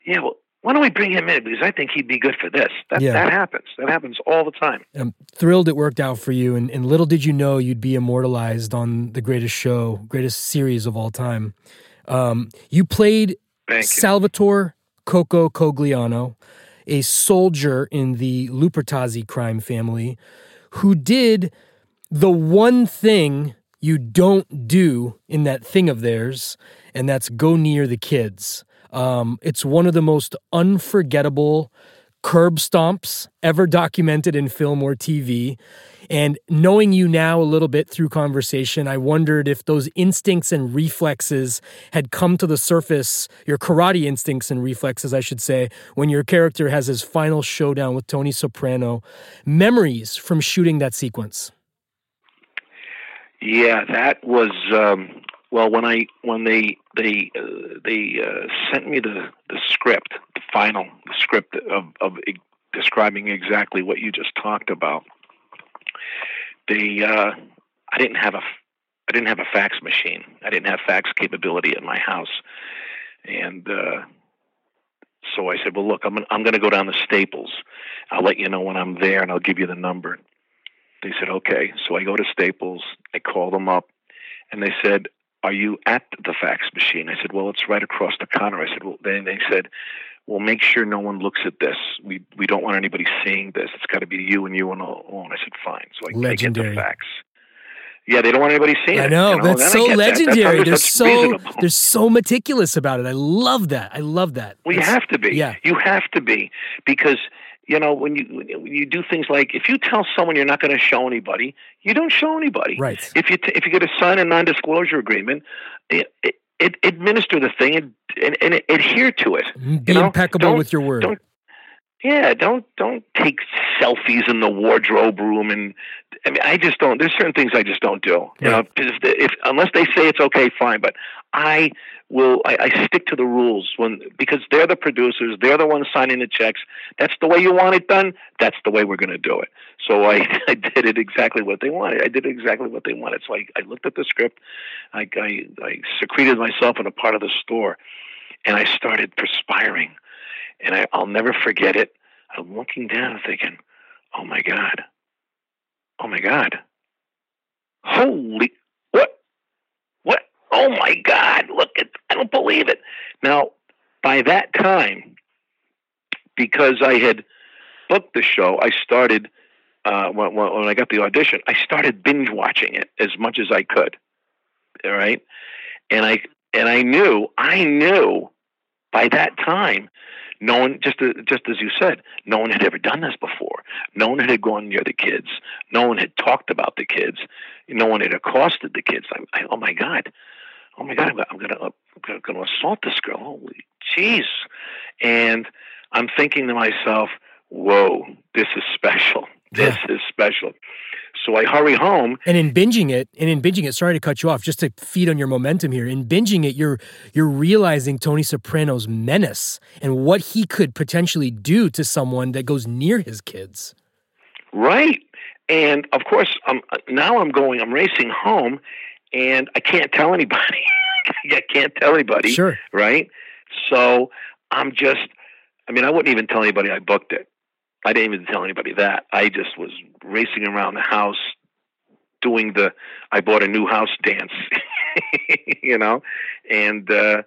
Speaker 2: Yeah, well, why don't we bring him in because I think he'd be good for this. That yeah. that happens. That happens all the time.
Speaker 1: I'm thrilled it worked out for you, and, and little did you know you'd be immortalized on the greatest show, greatest series of all time. Um, you played
Speaker 2: Thank
Speaker 1: Salvatore Coco Cogliano, a soldier in the Lupertazzi crime family, who did the one thing you don't do in that thing of theirs, and that's go near the kids. Um, it's one of the most unforgettable curb stomps ever documented in film or TV. And knowing you now a little bit through conversation, I wondered if those instincts and reflexes had come to the surface, your karate instincts and reflexes, I should say, when your character has his final showdown with Tony Soprano. Memories from shooting that sequence.
Speaker 2: Yeah, that was um, well, when I when they they uh, they uh, sent me the the script, the final script of of describing exactly what you just talked about, they uh, I didn't have a I didn't have a fax machine. I didn't have fax capability at my house, and uh, so I said, "Well, look, I'm I'm going to go down to Staples. I'll let you know when I'm there, and I'll give you the number." They said, "Okay." So I go to Staples. I call them up, and they said, are you at the fax machine? I said, well, it's right across the counter. I said, well, then they said, well, make sure no one looks at this. We we don't want anybody seeing this. It's got to be you and you and alone. I said, fine. So I, I get the fax. Yeah, they don't want anybody seeing
Speaker 1: I
Speaker 2: know,
Speaker 1: it. I know that's so legendary. That. They're so reasonable. they're so meticulous about it. I love that. I love that.
Speaker 2: Well,
Speaker 1: you
Speaker 2: have to be.
Speaker 1: Yeah,
Speaker 2: you have to be because you know when you when you do things like if you tell someone you're not going to show anybody you don't show anybody
Speaker 1: right
Speaker 2: if you t- if you get to sign a non-disclosure agreement it, it, it administer the thing and, and, and adhere to it mm,
Speaker 1: be
Speaker 2: you know?
Speaker 1: impeccable
Speaker 2: don't,
Speaker 1: with your word
Speaker 2: don't, yeah don't don't take selfies in the wardrobe room and i mean i just don't there's certain things i just don't do you right. know if unless they say it's okay fine but i will I, I stick to the rules when because they're the producers, they're the ones signing the checks. That's the way you want it done. That's the way we're going to do it. So I, I did it exactly what they wanted. I did exactly what they wanted. So I, I looked at the script, I, I, I secreted myself in a part of the store, and I started perspiring. And I, I'll never forget it. I'm looking down, thinking, "Oh my god, oh my god, holy? Oh my god, look at! I don't believe it." Now, by that time, because I had booked the show, I started uh, when, when I got the audition. I started binge watching it as much as I could. All right, and I and I knew I knew by that time no one, just just as you said, no one had ever done this before. No one had gone near the kids. No one had talked about the kids. No one had accosted the kids. I, I, oh my God, oh my God, I'm gonna I'm gonna assault this girl. Holy jeez! And I'm thinking to myself, whoa, this is special. This yeah. is special. So I hurry home.
Speaker 1: And in binging it, and in binging it, sorry to cut you off, just to feed on your momentum here. In binging it, you're you're realizing Tony Soprano's menace and what he could potentially do to someone that goes near his kids.
Speaker 2: Right. And of course, um, now I'm going, I'm racing home, and I can't tell anybody. I can't tell anybody.
Speaker 1: Sure.
Speaker 2: Right. So I'm just, I mean, I wouldn't even tell anybody I booked it. I didn't even tell anybody that. I just was racing around the house doing the I bought a new house dance, you know, and uh,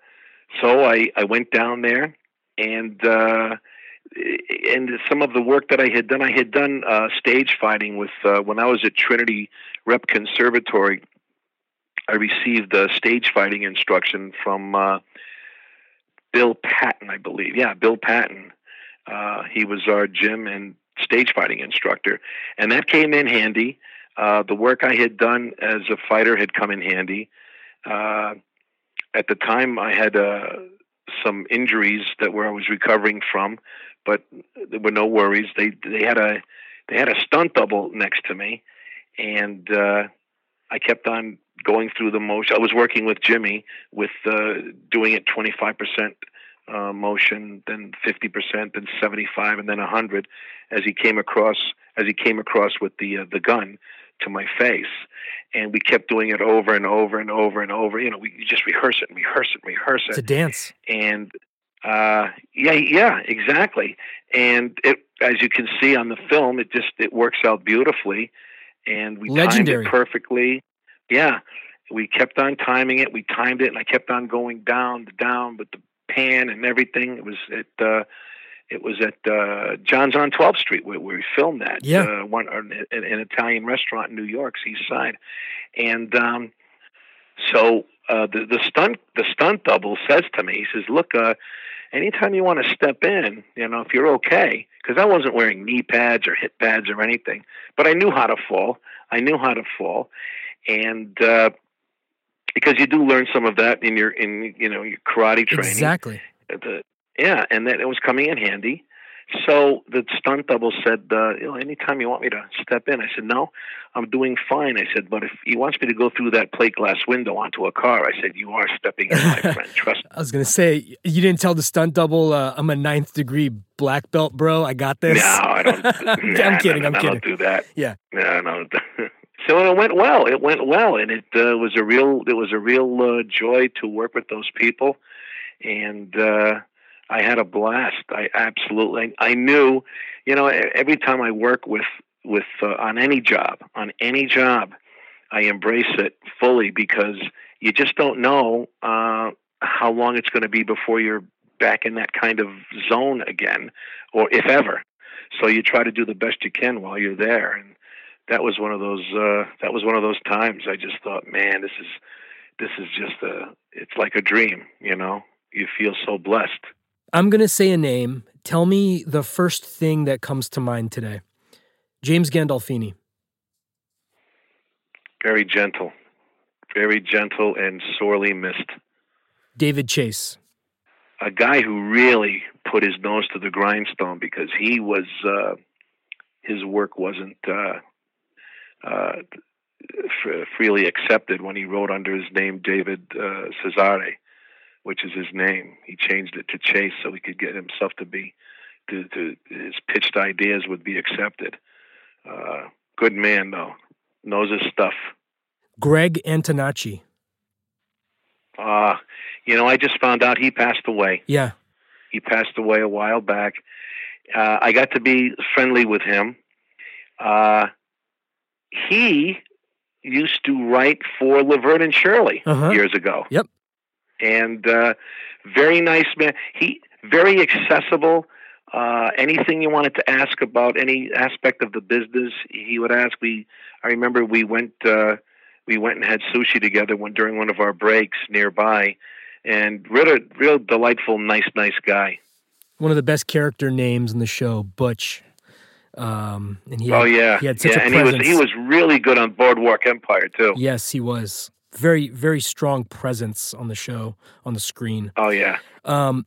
Speaker 2: so I I went down there and uh, and some of the work that I had done, I had done uh, stage fighting with uh, when I was at Trinity Rep Conservatory. I received uh, stage fighting instruction from uh, Bill Patton, I believe. Yeah, Bill Patton uh, he was our gym and stage fighting instructor, and that came in handy. Uh, the work I had done as a fighter had come in handy. Uh, at the time, I had uh, some injuries that where I was recovering from, but there were no worries. They they had a they had a stunt double next to me, and uh, I kept on going through the motion. I was working with Jimmy with uh, doing it twenty five percent uh, motion, then 50%, then 75, and then 100 as he came across as he came across with the uh, the gun to my face. And we kept doing it over and over and over and over. You know, we just rehearse it and rehearse it and rehearse it.
Speaker 1: It's a dance.
Speaker 2: And uh, yeah, yeah, exactly. And it, as you can see on the film, it just it works out beautifully, and we
Speaker 1: Legendary.
Speaker 2: timed it perfectly. Yeah, we kept on timing it. We timed it, and I kept on going down, down with the pan and everything. It was at uh, it was at uh, John's on 12th Street where, where we filmed that.
Speaker 1: Yeah,
Speaker 2: uh, one an, an Italian restaurant in New York's East Side, and um, so uh, the the stunt the stunt double says to me, he says, "Look, uh, anytime you want to step in, you know, if you're okay, because I wasn't wearing knee pads or hip pads or anything, but I knew how to fall. I knew how to fall, and uh, because you do learn some of that in your in you know your karate training.
Speaker 1: Exactly.
Speaker 2: The, yeah, and that it was coming in handy. So the stunt double said, uh, you know, anytime you want me to step in, I said, no, I'm doing fine. I said, but if he wants me to go through that plate glass window onto a car, I said, you are stepping in, my friend. Trust me.
Speaker 1: I was going to say, you didn't tell the stunt double, uh, I'm a ninth degree black belt, bro. I got this.
Speaker 2: No, I don't. nah,
Speaker 1: I'm kidding.
Speaker 2: No,
Speaker 1: I'm
Speaker 2: no,
Speaker 1: kidding.
Speaker 2: I don't do that.
Speaker 1: Yeah.
Speaker 2: No, no. So it went well. It went well, and it uh, was a real it was a real uh, joy to work with those people, and uh, I had a blast. I absolutely I knew, you know, every time I work with with uh, on any job on any job, I embrace it fully because you just don't know uh, how long it's going to be before you're back in that kind of zone again, or if ever. So you try to do the best you can while you're there, and that was one of those uh, that was one of those times I just thought, man, this is this is just a it's like a dream, you know. You feel so blessed.
Speaker 1: I'm going to say a name. Tell me the first thing that comes to mind today. James Gandolfini.
Speaker 2: Very gentle. Very gentle and sorely missed.
Speaker 1: David Chase.
Speaker 2: A guy who really put his nose to the grindstone because he was uh, his work wasn't uh, uh, f- freely accepted when he wrote under his name David uh, Cesare. which is his name. He changed it to Chase so he could get himself to be to, to his pitched ideas would be accepted. Uh, good man though, knows his stuff.
Speaker 1: Greg Antonacci.
Speaker 2: Uh, you know, I just found out he passed away.
Speaker 1: Yeah.
Speaker 2: He passed away a while back. Uh, I got to be friendly with him. Uh, he used to write for Laverne and Shirley
Speaker 1: Uh-huh.
Speaker 2: years ago.
Speaker 1: Yep.
Speaker 2: And uh, very nice man. He very accessible. Uh, anything you wanted to ask about any aspect of the business, he would ask. We, I remember we went, uh, we went and had sushi together when, during one of our breaks nearby, and real, real delightful, nice, nice guy.
Speaker 1: One of the best character names in the show, Butch. Um, and he had,
Speaker 2: oh yeah,
Speaker 1: he had such
Speaker 2: yeah,
Speaker 1: a
Speaker 2: and he was he was really good on Boardwalk Empire too.
Speaker 1: Yes, he was. Very, very strong presence on the show, on the screen.
Speaker 2: Oh yeah.
Speaker 1: Um,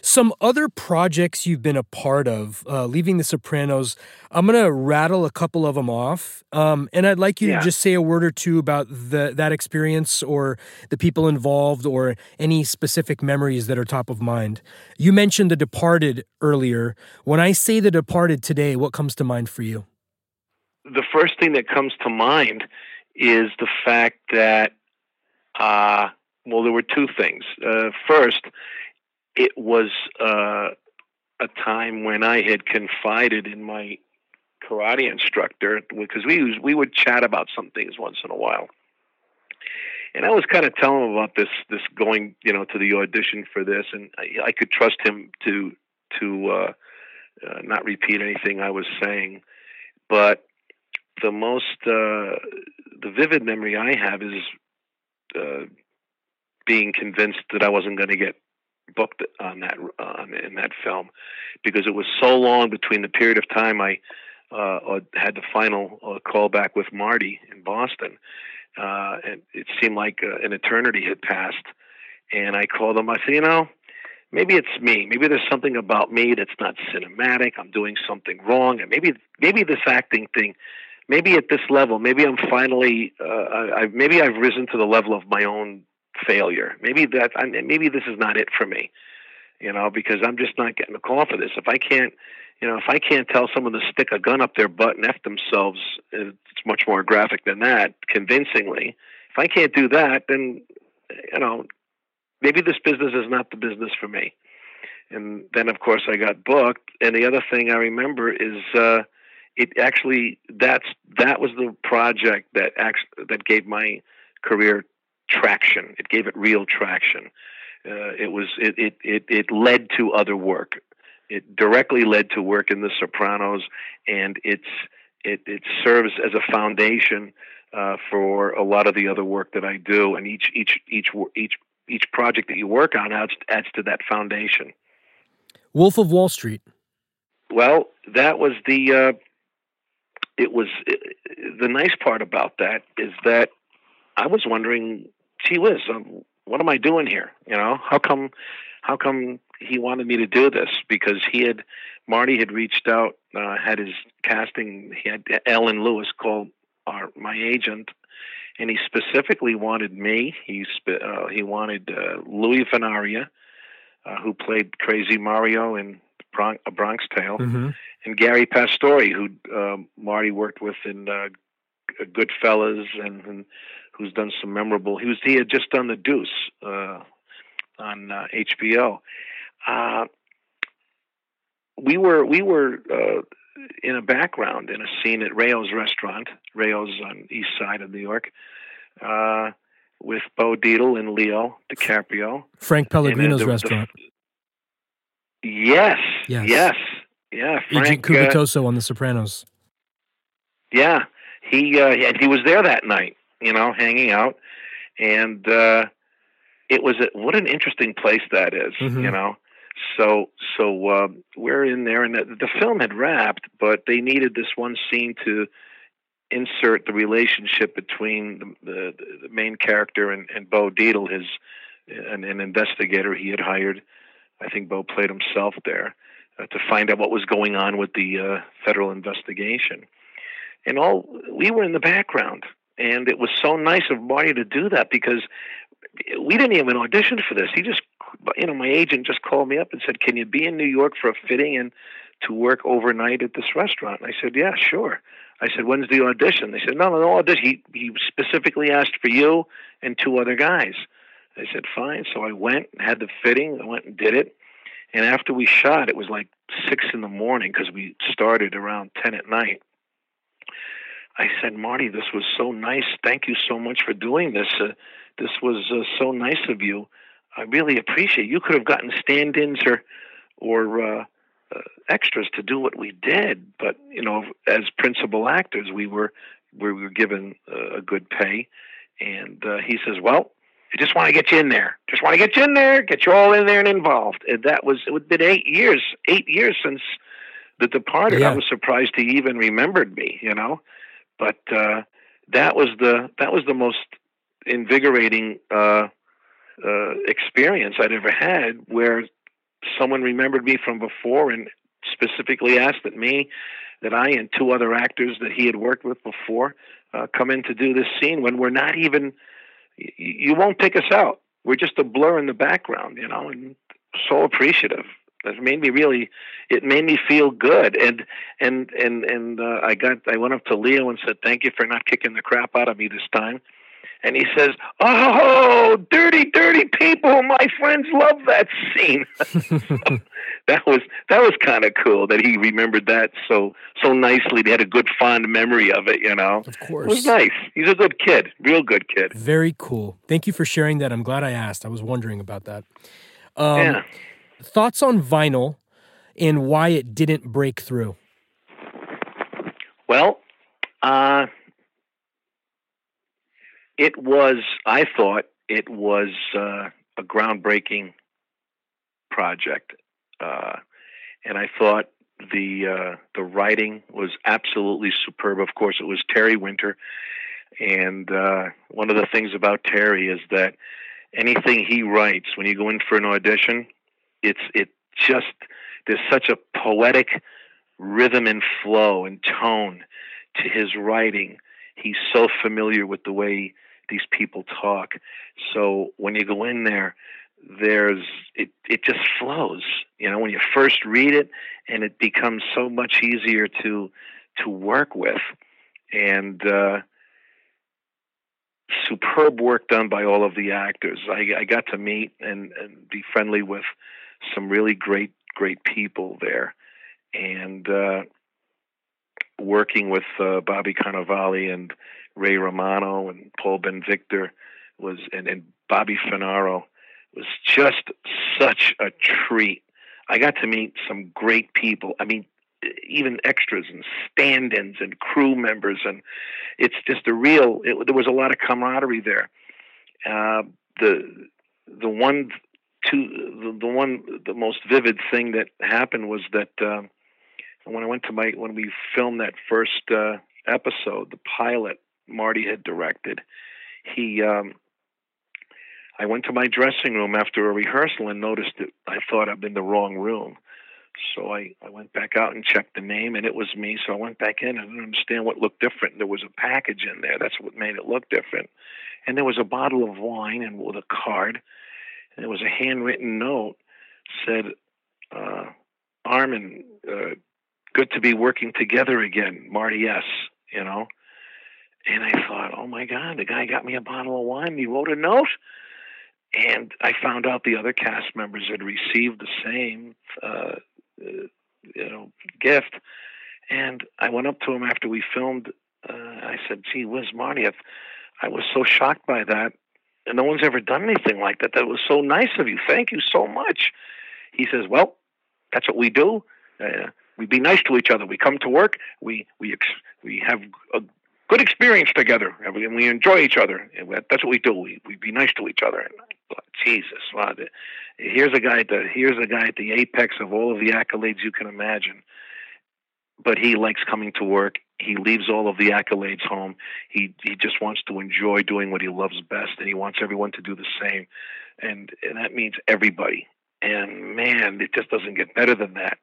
Speaker 1: some other projects you've been a part of, uh, leaving The Sopranos. I'm gonna rattle a couple of them off, um, and I'd like you
Speaker 2: Yeah.
Speaker 1: to just say a word or two about the that experience, or the people involved, or any specific memories that are top of mind. You mentioned The Departed earlier. When I say The Departed today, what comes to mind for you?
Speaker 2: the first thing that comes to mind is the fact that, uh, well, there were two things. Uh, first, it was uh, a time when I had confided in my karate instructor because we was, we would chat about some things once in a while. And I was kind of telling him about this this going you know to the audition for this, and I, I could trust him to to uh, uh, not repeat anything I was saying. But the most uh, the vivid memory I have is uh, being convinced that I wasn't going to get booked on that on in that film because it was so long between the period of time I uh, had the final uh, call back with Marty in Boston, uh, and it seemed like uh, an eternity had passed. And I called him. I said, you know, maybe it's me. Maybe there's something about me that's not cinematic. I'm doing something wrong, and maybe maybe this acting thing. Maybe at this level, maybe I'm finally, uh, I, maybe I've risen to the level of my own failure. Maybe that, maybe this is not it for me, you know, because I'm just not getting a call for this. If I can't, you know, if I can't tell someone to stick a gun up their butt and f themselves, it's much more graphic than that, convincingly. If I can't do that, then, you know, maybe this business is not the business for me. And then, of course, I got booked. And the other thing I remember is uh, it actually that's that was the project that actually that gave my career traction. It gave it real traction. Uh, it was it, it it it led to other work. It directly led to work in The Sopranos, and it's it it serves as a foundation uh, for a lot of the other work that I do. And each each each each each project that you work on adds adds to that foundation.
Speaker 1: Wolf of Wall Street.
Speaker 2: Well, that was the. Uh, it was the nice part about that is that I was wondering, gee whiz, um, what am I doing here? You know, how come, how come he wanted me to do this? Because he had, Marty had reached out, uh, had his casting, he had Ellen Lewis call our my agent, and he specifically wanted me. He uh, he wanted uh, Louis Vanaria, uh, who played Crazy Mario in Bronx, A Bronx Tale
Speaker 1: Mm-hmm.
Speaker 2: and Gary Pastore, who uh, Marty worked with in uh, Goodfellas, and, and who's done some memorable. He was he had just done The Deuce uh, on uh, HBO. Uh, we were we were uh, in a background in a scene at Rao's restaurant. Rao's on East Side of New York. Uh, with Bo Dietl and Leo DiCaprio.
Speaker 1: Frank Pellegrino's
Speaker 2: And, the-
Speaker 1: restaurant.
Speaker 2: Yes,
Speaker 1: Yes.
Speaker 2: yes, yeah. Frank, uh,
Speaker 1: Cubitoso on The Sopranos.
Speaker 2: Yeah, he uh, he was there that night, you know, hanging out, and uh, it was a, what an interesting place that is,
Speaker 1: Mhm.
Speaker 2: you know. So so uh, we're in there, and the, the film had wrapped, but they needed this one scene to insert the relationship between the, the, the main character and, and Bo Dietl, his an, an investigator he had hired. I think Bo played himself there uh, to find out what was going on with the uh, federal investigation and all we were in the background and it was so nice of marty to do that because we didn't even audition for this he just you know, my agent just called me up and said, "Can you be in New York for a fitting and to work overnight at this restaurant?" And I said, "Yeah, sure." I said, "When's the audition?" They said, "No, no, no audition. He he specifically asked for you and two other guys." I said, "Fine." So I went, had the fitting, I went and did it. And after we shot, it was like six in the morning because we started around ten at night. I said, Marty, this was so nice. Thank you so much for doing this. Uh, this was uh, so nice of you. I really appreciate. It. You could have gotten stand-ins or or uh, uh, extras to do what we did, but you know, as principal actors, we were we were given uh, a good pay. And uh, he says, "Well, I just want to get you in there. Just want to get you in there, get you all in there and involved." And that was it. Had been eight years, eight years since the Departed. Yeah. I was surprised he even remembered me. You know, but uh, that was the that was the most invigorating uh, uh, experience I'd ever had, where someone remembered me from before and specifically asked that me, that I and two other actors that he had worked with before uh, come in to do this scene when we're not even. You won't pick us out. We're just a blur in the background, you know, and so appreciative. It made me really, it made me feel good, and and and and uh, I got, I went up to Leo and said, "Thank you for not kicking the crap out of me this time." and he says, "Oh, dirty, dirty people! My friends love that scene." that was that was kind of cool that he remembered that so so nicely. They had a good fond memory of it. You know,
Speaker 1: of course,
Speaker 2: it was nice. He's a good kid, real good kid.
Speaker 1: Very cool. Thank you for sharing that. I'm glad I asked. I was wondering about that. Um, yeah. Thoughts on vinyl and why it didn't break through?
Speaker 2: Well, uh, it was, I thought, it was uh, a groundbreaking project, uh, and I thought the uh, the writing was absolutely superb. Of course, it was Terry Winter, and uh, one of the things about Terry is that anything he writes, when you go in for an audition, it's it just there's such a poetic rhythm and flow and tone to his writing. He's so familiar with the way these people talk. So when you go in there, there's it it just flows. You know, when you first read it, and it becomes so much easier to to work with, and uh, superb work done by all of the actors. I, I got to meet and, and be friendly with some really great great people there, and uh, working with uh, Bobby Cannavale and Ray Romano and Paul Ben Victor was and, and Bobby Funaro was just such a treat. I got to meet some great people. I mean, even extras and stand-ins and crew members, and it's just a real. It, there was a lot of camaraderie there. Uh, the the one the, the one the most vivid thing that happened was that uh, when I went to my when we filmed that first uh, episode, the pilot, Marty had directed, he um, I went to my dressing room after a rehearsal and noticed that I thought I'm in the wrong room. So I, I went back out and checked the name, and it was me. So I went back in and I didn't understand what looked different. There was a package in there. That's what made it look different. And there was a bottle of wine and with a card, and there was a handwritten note said, uh, "Armen, uh, good to be working together again, Marty S." You know, and I thought, oh my God, the guy got me a bottle of wine. He wrote a note. And I found out the other cast members had received the same, uh, you know, gift. And I went up to him after we filmed. Uh, I said, "Gee whiz, Marty, I was so shocked by that, and no one's ever done anything like that. That was so nice of you. Thank you so much." He says, "Well, that's what we do. Uh, we be nice to each other. We come to work. We we ex- we have a good experience together, and we, enjoy each other. And that's what we do. We we be nice to each other. And thought, Jesus, wow, here's a guy at the here's a guy at the apex of all of the accolades you can imagine. But he likes coming to work. He leaves all of the accolades home. He he just wants to enjoy doing what he loves best, and he wants everyone to do the same. And and that means everybody. And man, it just doesn't get better than that.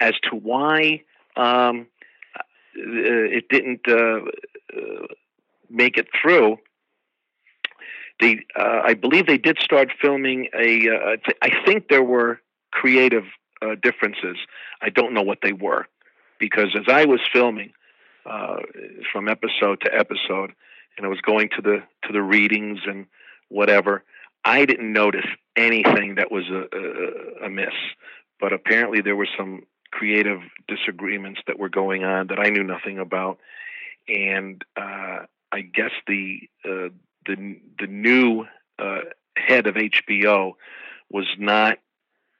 Speaker 2: As to why um, uh, it didn't uh, uh, make it through. they, uh, I believe they did start filming a. Uh, I think there were creative uh, differences. I don't know what they were, because as I was filming uh, from episode to episode, and I was going to the to the readings and whatever, I didn't notice anything that was a, a, a miss. But apparently, there were some creative disagreements that were going on that I knew nothing about, and uh, I guess the uh, the the new uh, head of HBO was not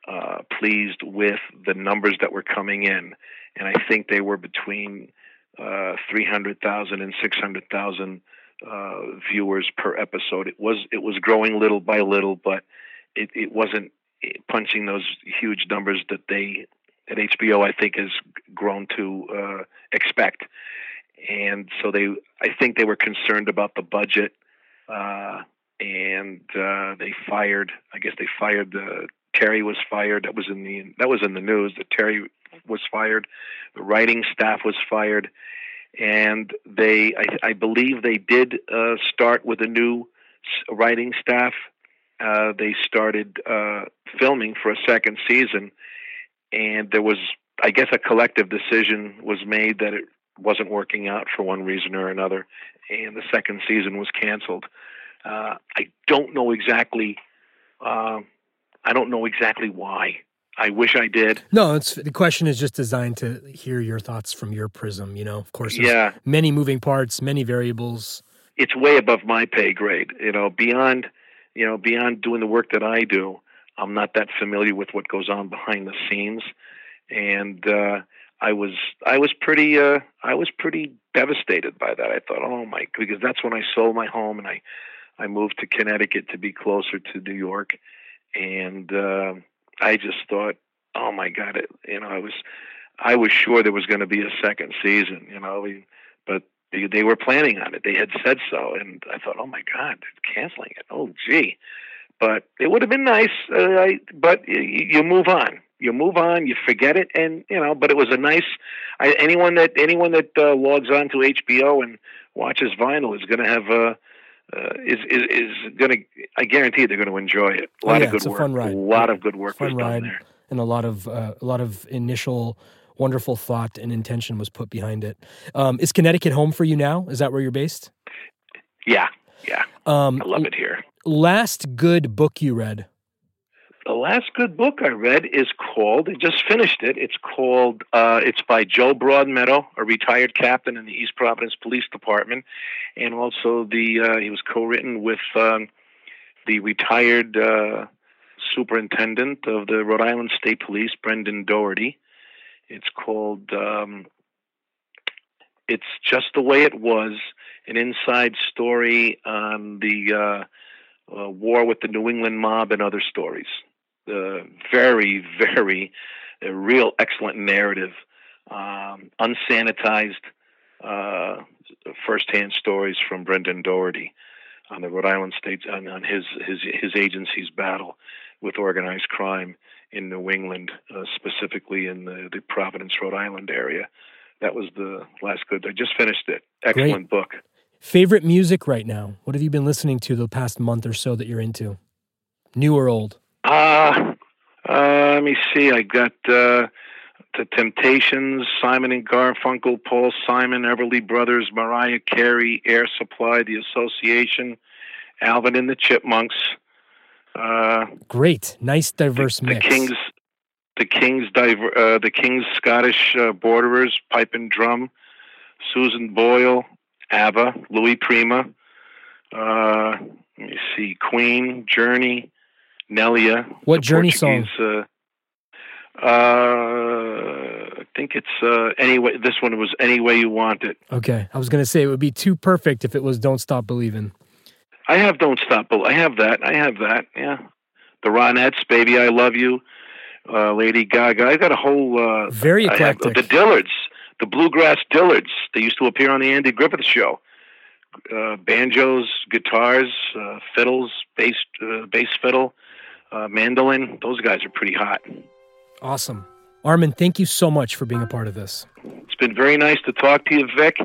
Speaker 2: uh, pleased with the numbers that were coming in, and I think they were between uh, 300,000 and 600,000 uh, viewers per episode. It was it was growing little by little, but it, it wasn't punching those huge numbers that they at HBO I think has grown to uh, expect. And so they, I think they were concerned about the budget, uh, and uh, they fired. I guess they fired the Terry was fired. That was in the that was in the news that Terry was fired. The writing staff was fired, and they I, I believe they did uh, start with a new writing staff. Uh, they started uh, filming for a second season, and there was I guess a collective decision was made that it wasn't working out for one reason or another, and the second season was canceled. Uh, I don't know exactly. I don't know exactly why. I wish I did.
Speaker 1: No, it's the question is just designed to hear your thoughts from your prism. You know, of course,
Speaker 2: yeah,
Speaker 1: many moving parts, many variables.
Speaker 2: It's way above my pay grade. You know, beyond, you know, beyond doing the work that I do, I'm not that familiar with what goes on behind the scenes, and uh, I was I was pretty uh, I was pretty devastated by that. I thought, oh my, because that's when I sold my home and I I moved to Connecticut to be closer to New York, and uh, I just thought, oh my God, it, you know, I was I was sure there was going to be a second season, you know, but they, they were planning on it. They had said so, and I thought, oh my God, canceling it. Oh gee, but it would have been nice. Uh, I, but you, you move on you move on, you forget it, and you know. But it was a nice. I, anyone that anyone that uh, logs on to HBO and watches vinyl is going to have a. Uh, is is is going to. I guarantee they're going to enjoy it. A
Speaker 1: lot
Speaker 2: oh, yeah,
Speaker 1: of good
Speaker 2: work.
Speaker 1: fun ride.
Speaker 2: A lot of good work
Speaker 1: fun
Speaker 2: was
Speaker 1: ride,
Speaker 2: done there,
Speaker 1: and a lot of uh, a lot of initial wonderful thought and intention was put behind it. Um, is Connecticut home for you now? Is that where you're based?
Speaker 2: Yeah, yeah. Um, I love it here.
Speaker 1: Last good book you read?
Speaker 2: The last good book I read is called. I just finished it. It's called. Uh, it's by Joe Broadmeadow, a retired captain in the East Providence Police Department, and also the uh, he was co-written with um, the retired uh, superintendent of the Rhode Island State Police, Brendan Doherty. It's called. Um, it's just the way it was. An inside story on the uh, uh, war with the New England mob and other stories uh, very, very, a real excellent narrative, um, unsanitized uh, firsthand stories from Brendan Doherty on the Rhode Island State on, on his his his agency's battle with organized crime in New England, uh, specifically in the, the Providence, Rhode Island area. That was the last good. I just finished it. Excellent
Speaker 1: Great.
Speaker 2: book.
Speaker 1: Favorite music right now? What have you been listening to the past month or so that you're into? New or old?
Speaker 2: Uh, uh, let me see. I got uh, the Temptations, Simon and Garfunkel, Paul Simon, Everly Brothers, Mariah Carey, Air Supply, The Association, Alvin and the Chipmunks. Uh,
Speaker 1: Great, nice, diverse
Speaker 2: the,
Speaker 1: mix.
Speaker 2: The Kings, the Kings, diver, uh, the Kings Scottish uh, Borderers, pipe and drum. Susan Boyle, ABBA, Louis Prima. Uh, let me see, Queen, Journey. Nelia.
Speaker 1: What Journey song?
Speaker 2: Uh, uh, I think it's uh, anyway. This one was any way you want it.
Speaker 1: Okay, I was gonna say it would be too perfect if it was "Don't Stop Believing."
Speaker 2: I have "Don't Stop." I have that. I have that. Yeah, the Ronettes, "Baby I Love You," uh, Lady Gaga. I got a whole uh,
Speaker 1: very eclectic.
Speaker 2: the Dillards, the bluegrass Dillards. They used to appear on the Andy Griffith Show. Uh, banjos, guitars, uh, fiddles, bass, uh, bass fiddle uh, mandolin. Those guys are pretty hot.
Speaker 1: Awesome. Armen, thank you so much for being a part of this.
Speaker 2: It's been very nice to talk to you, Vik.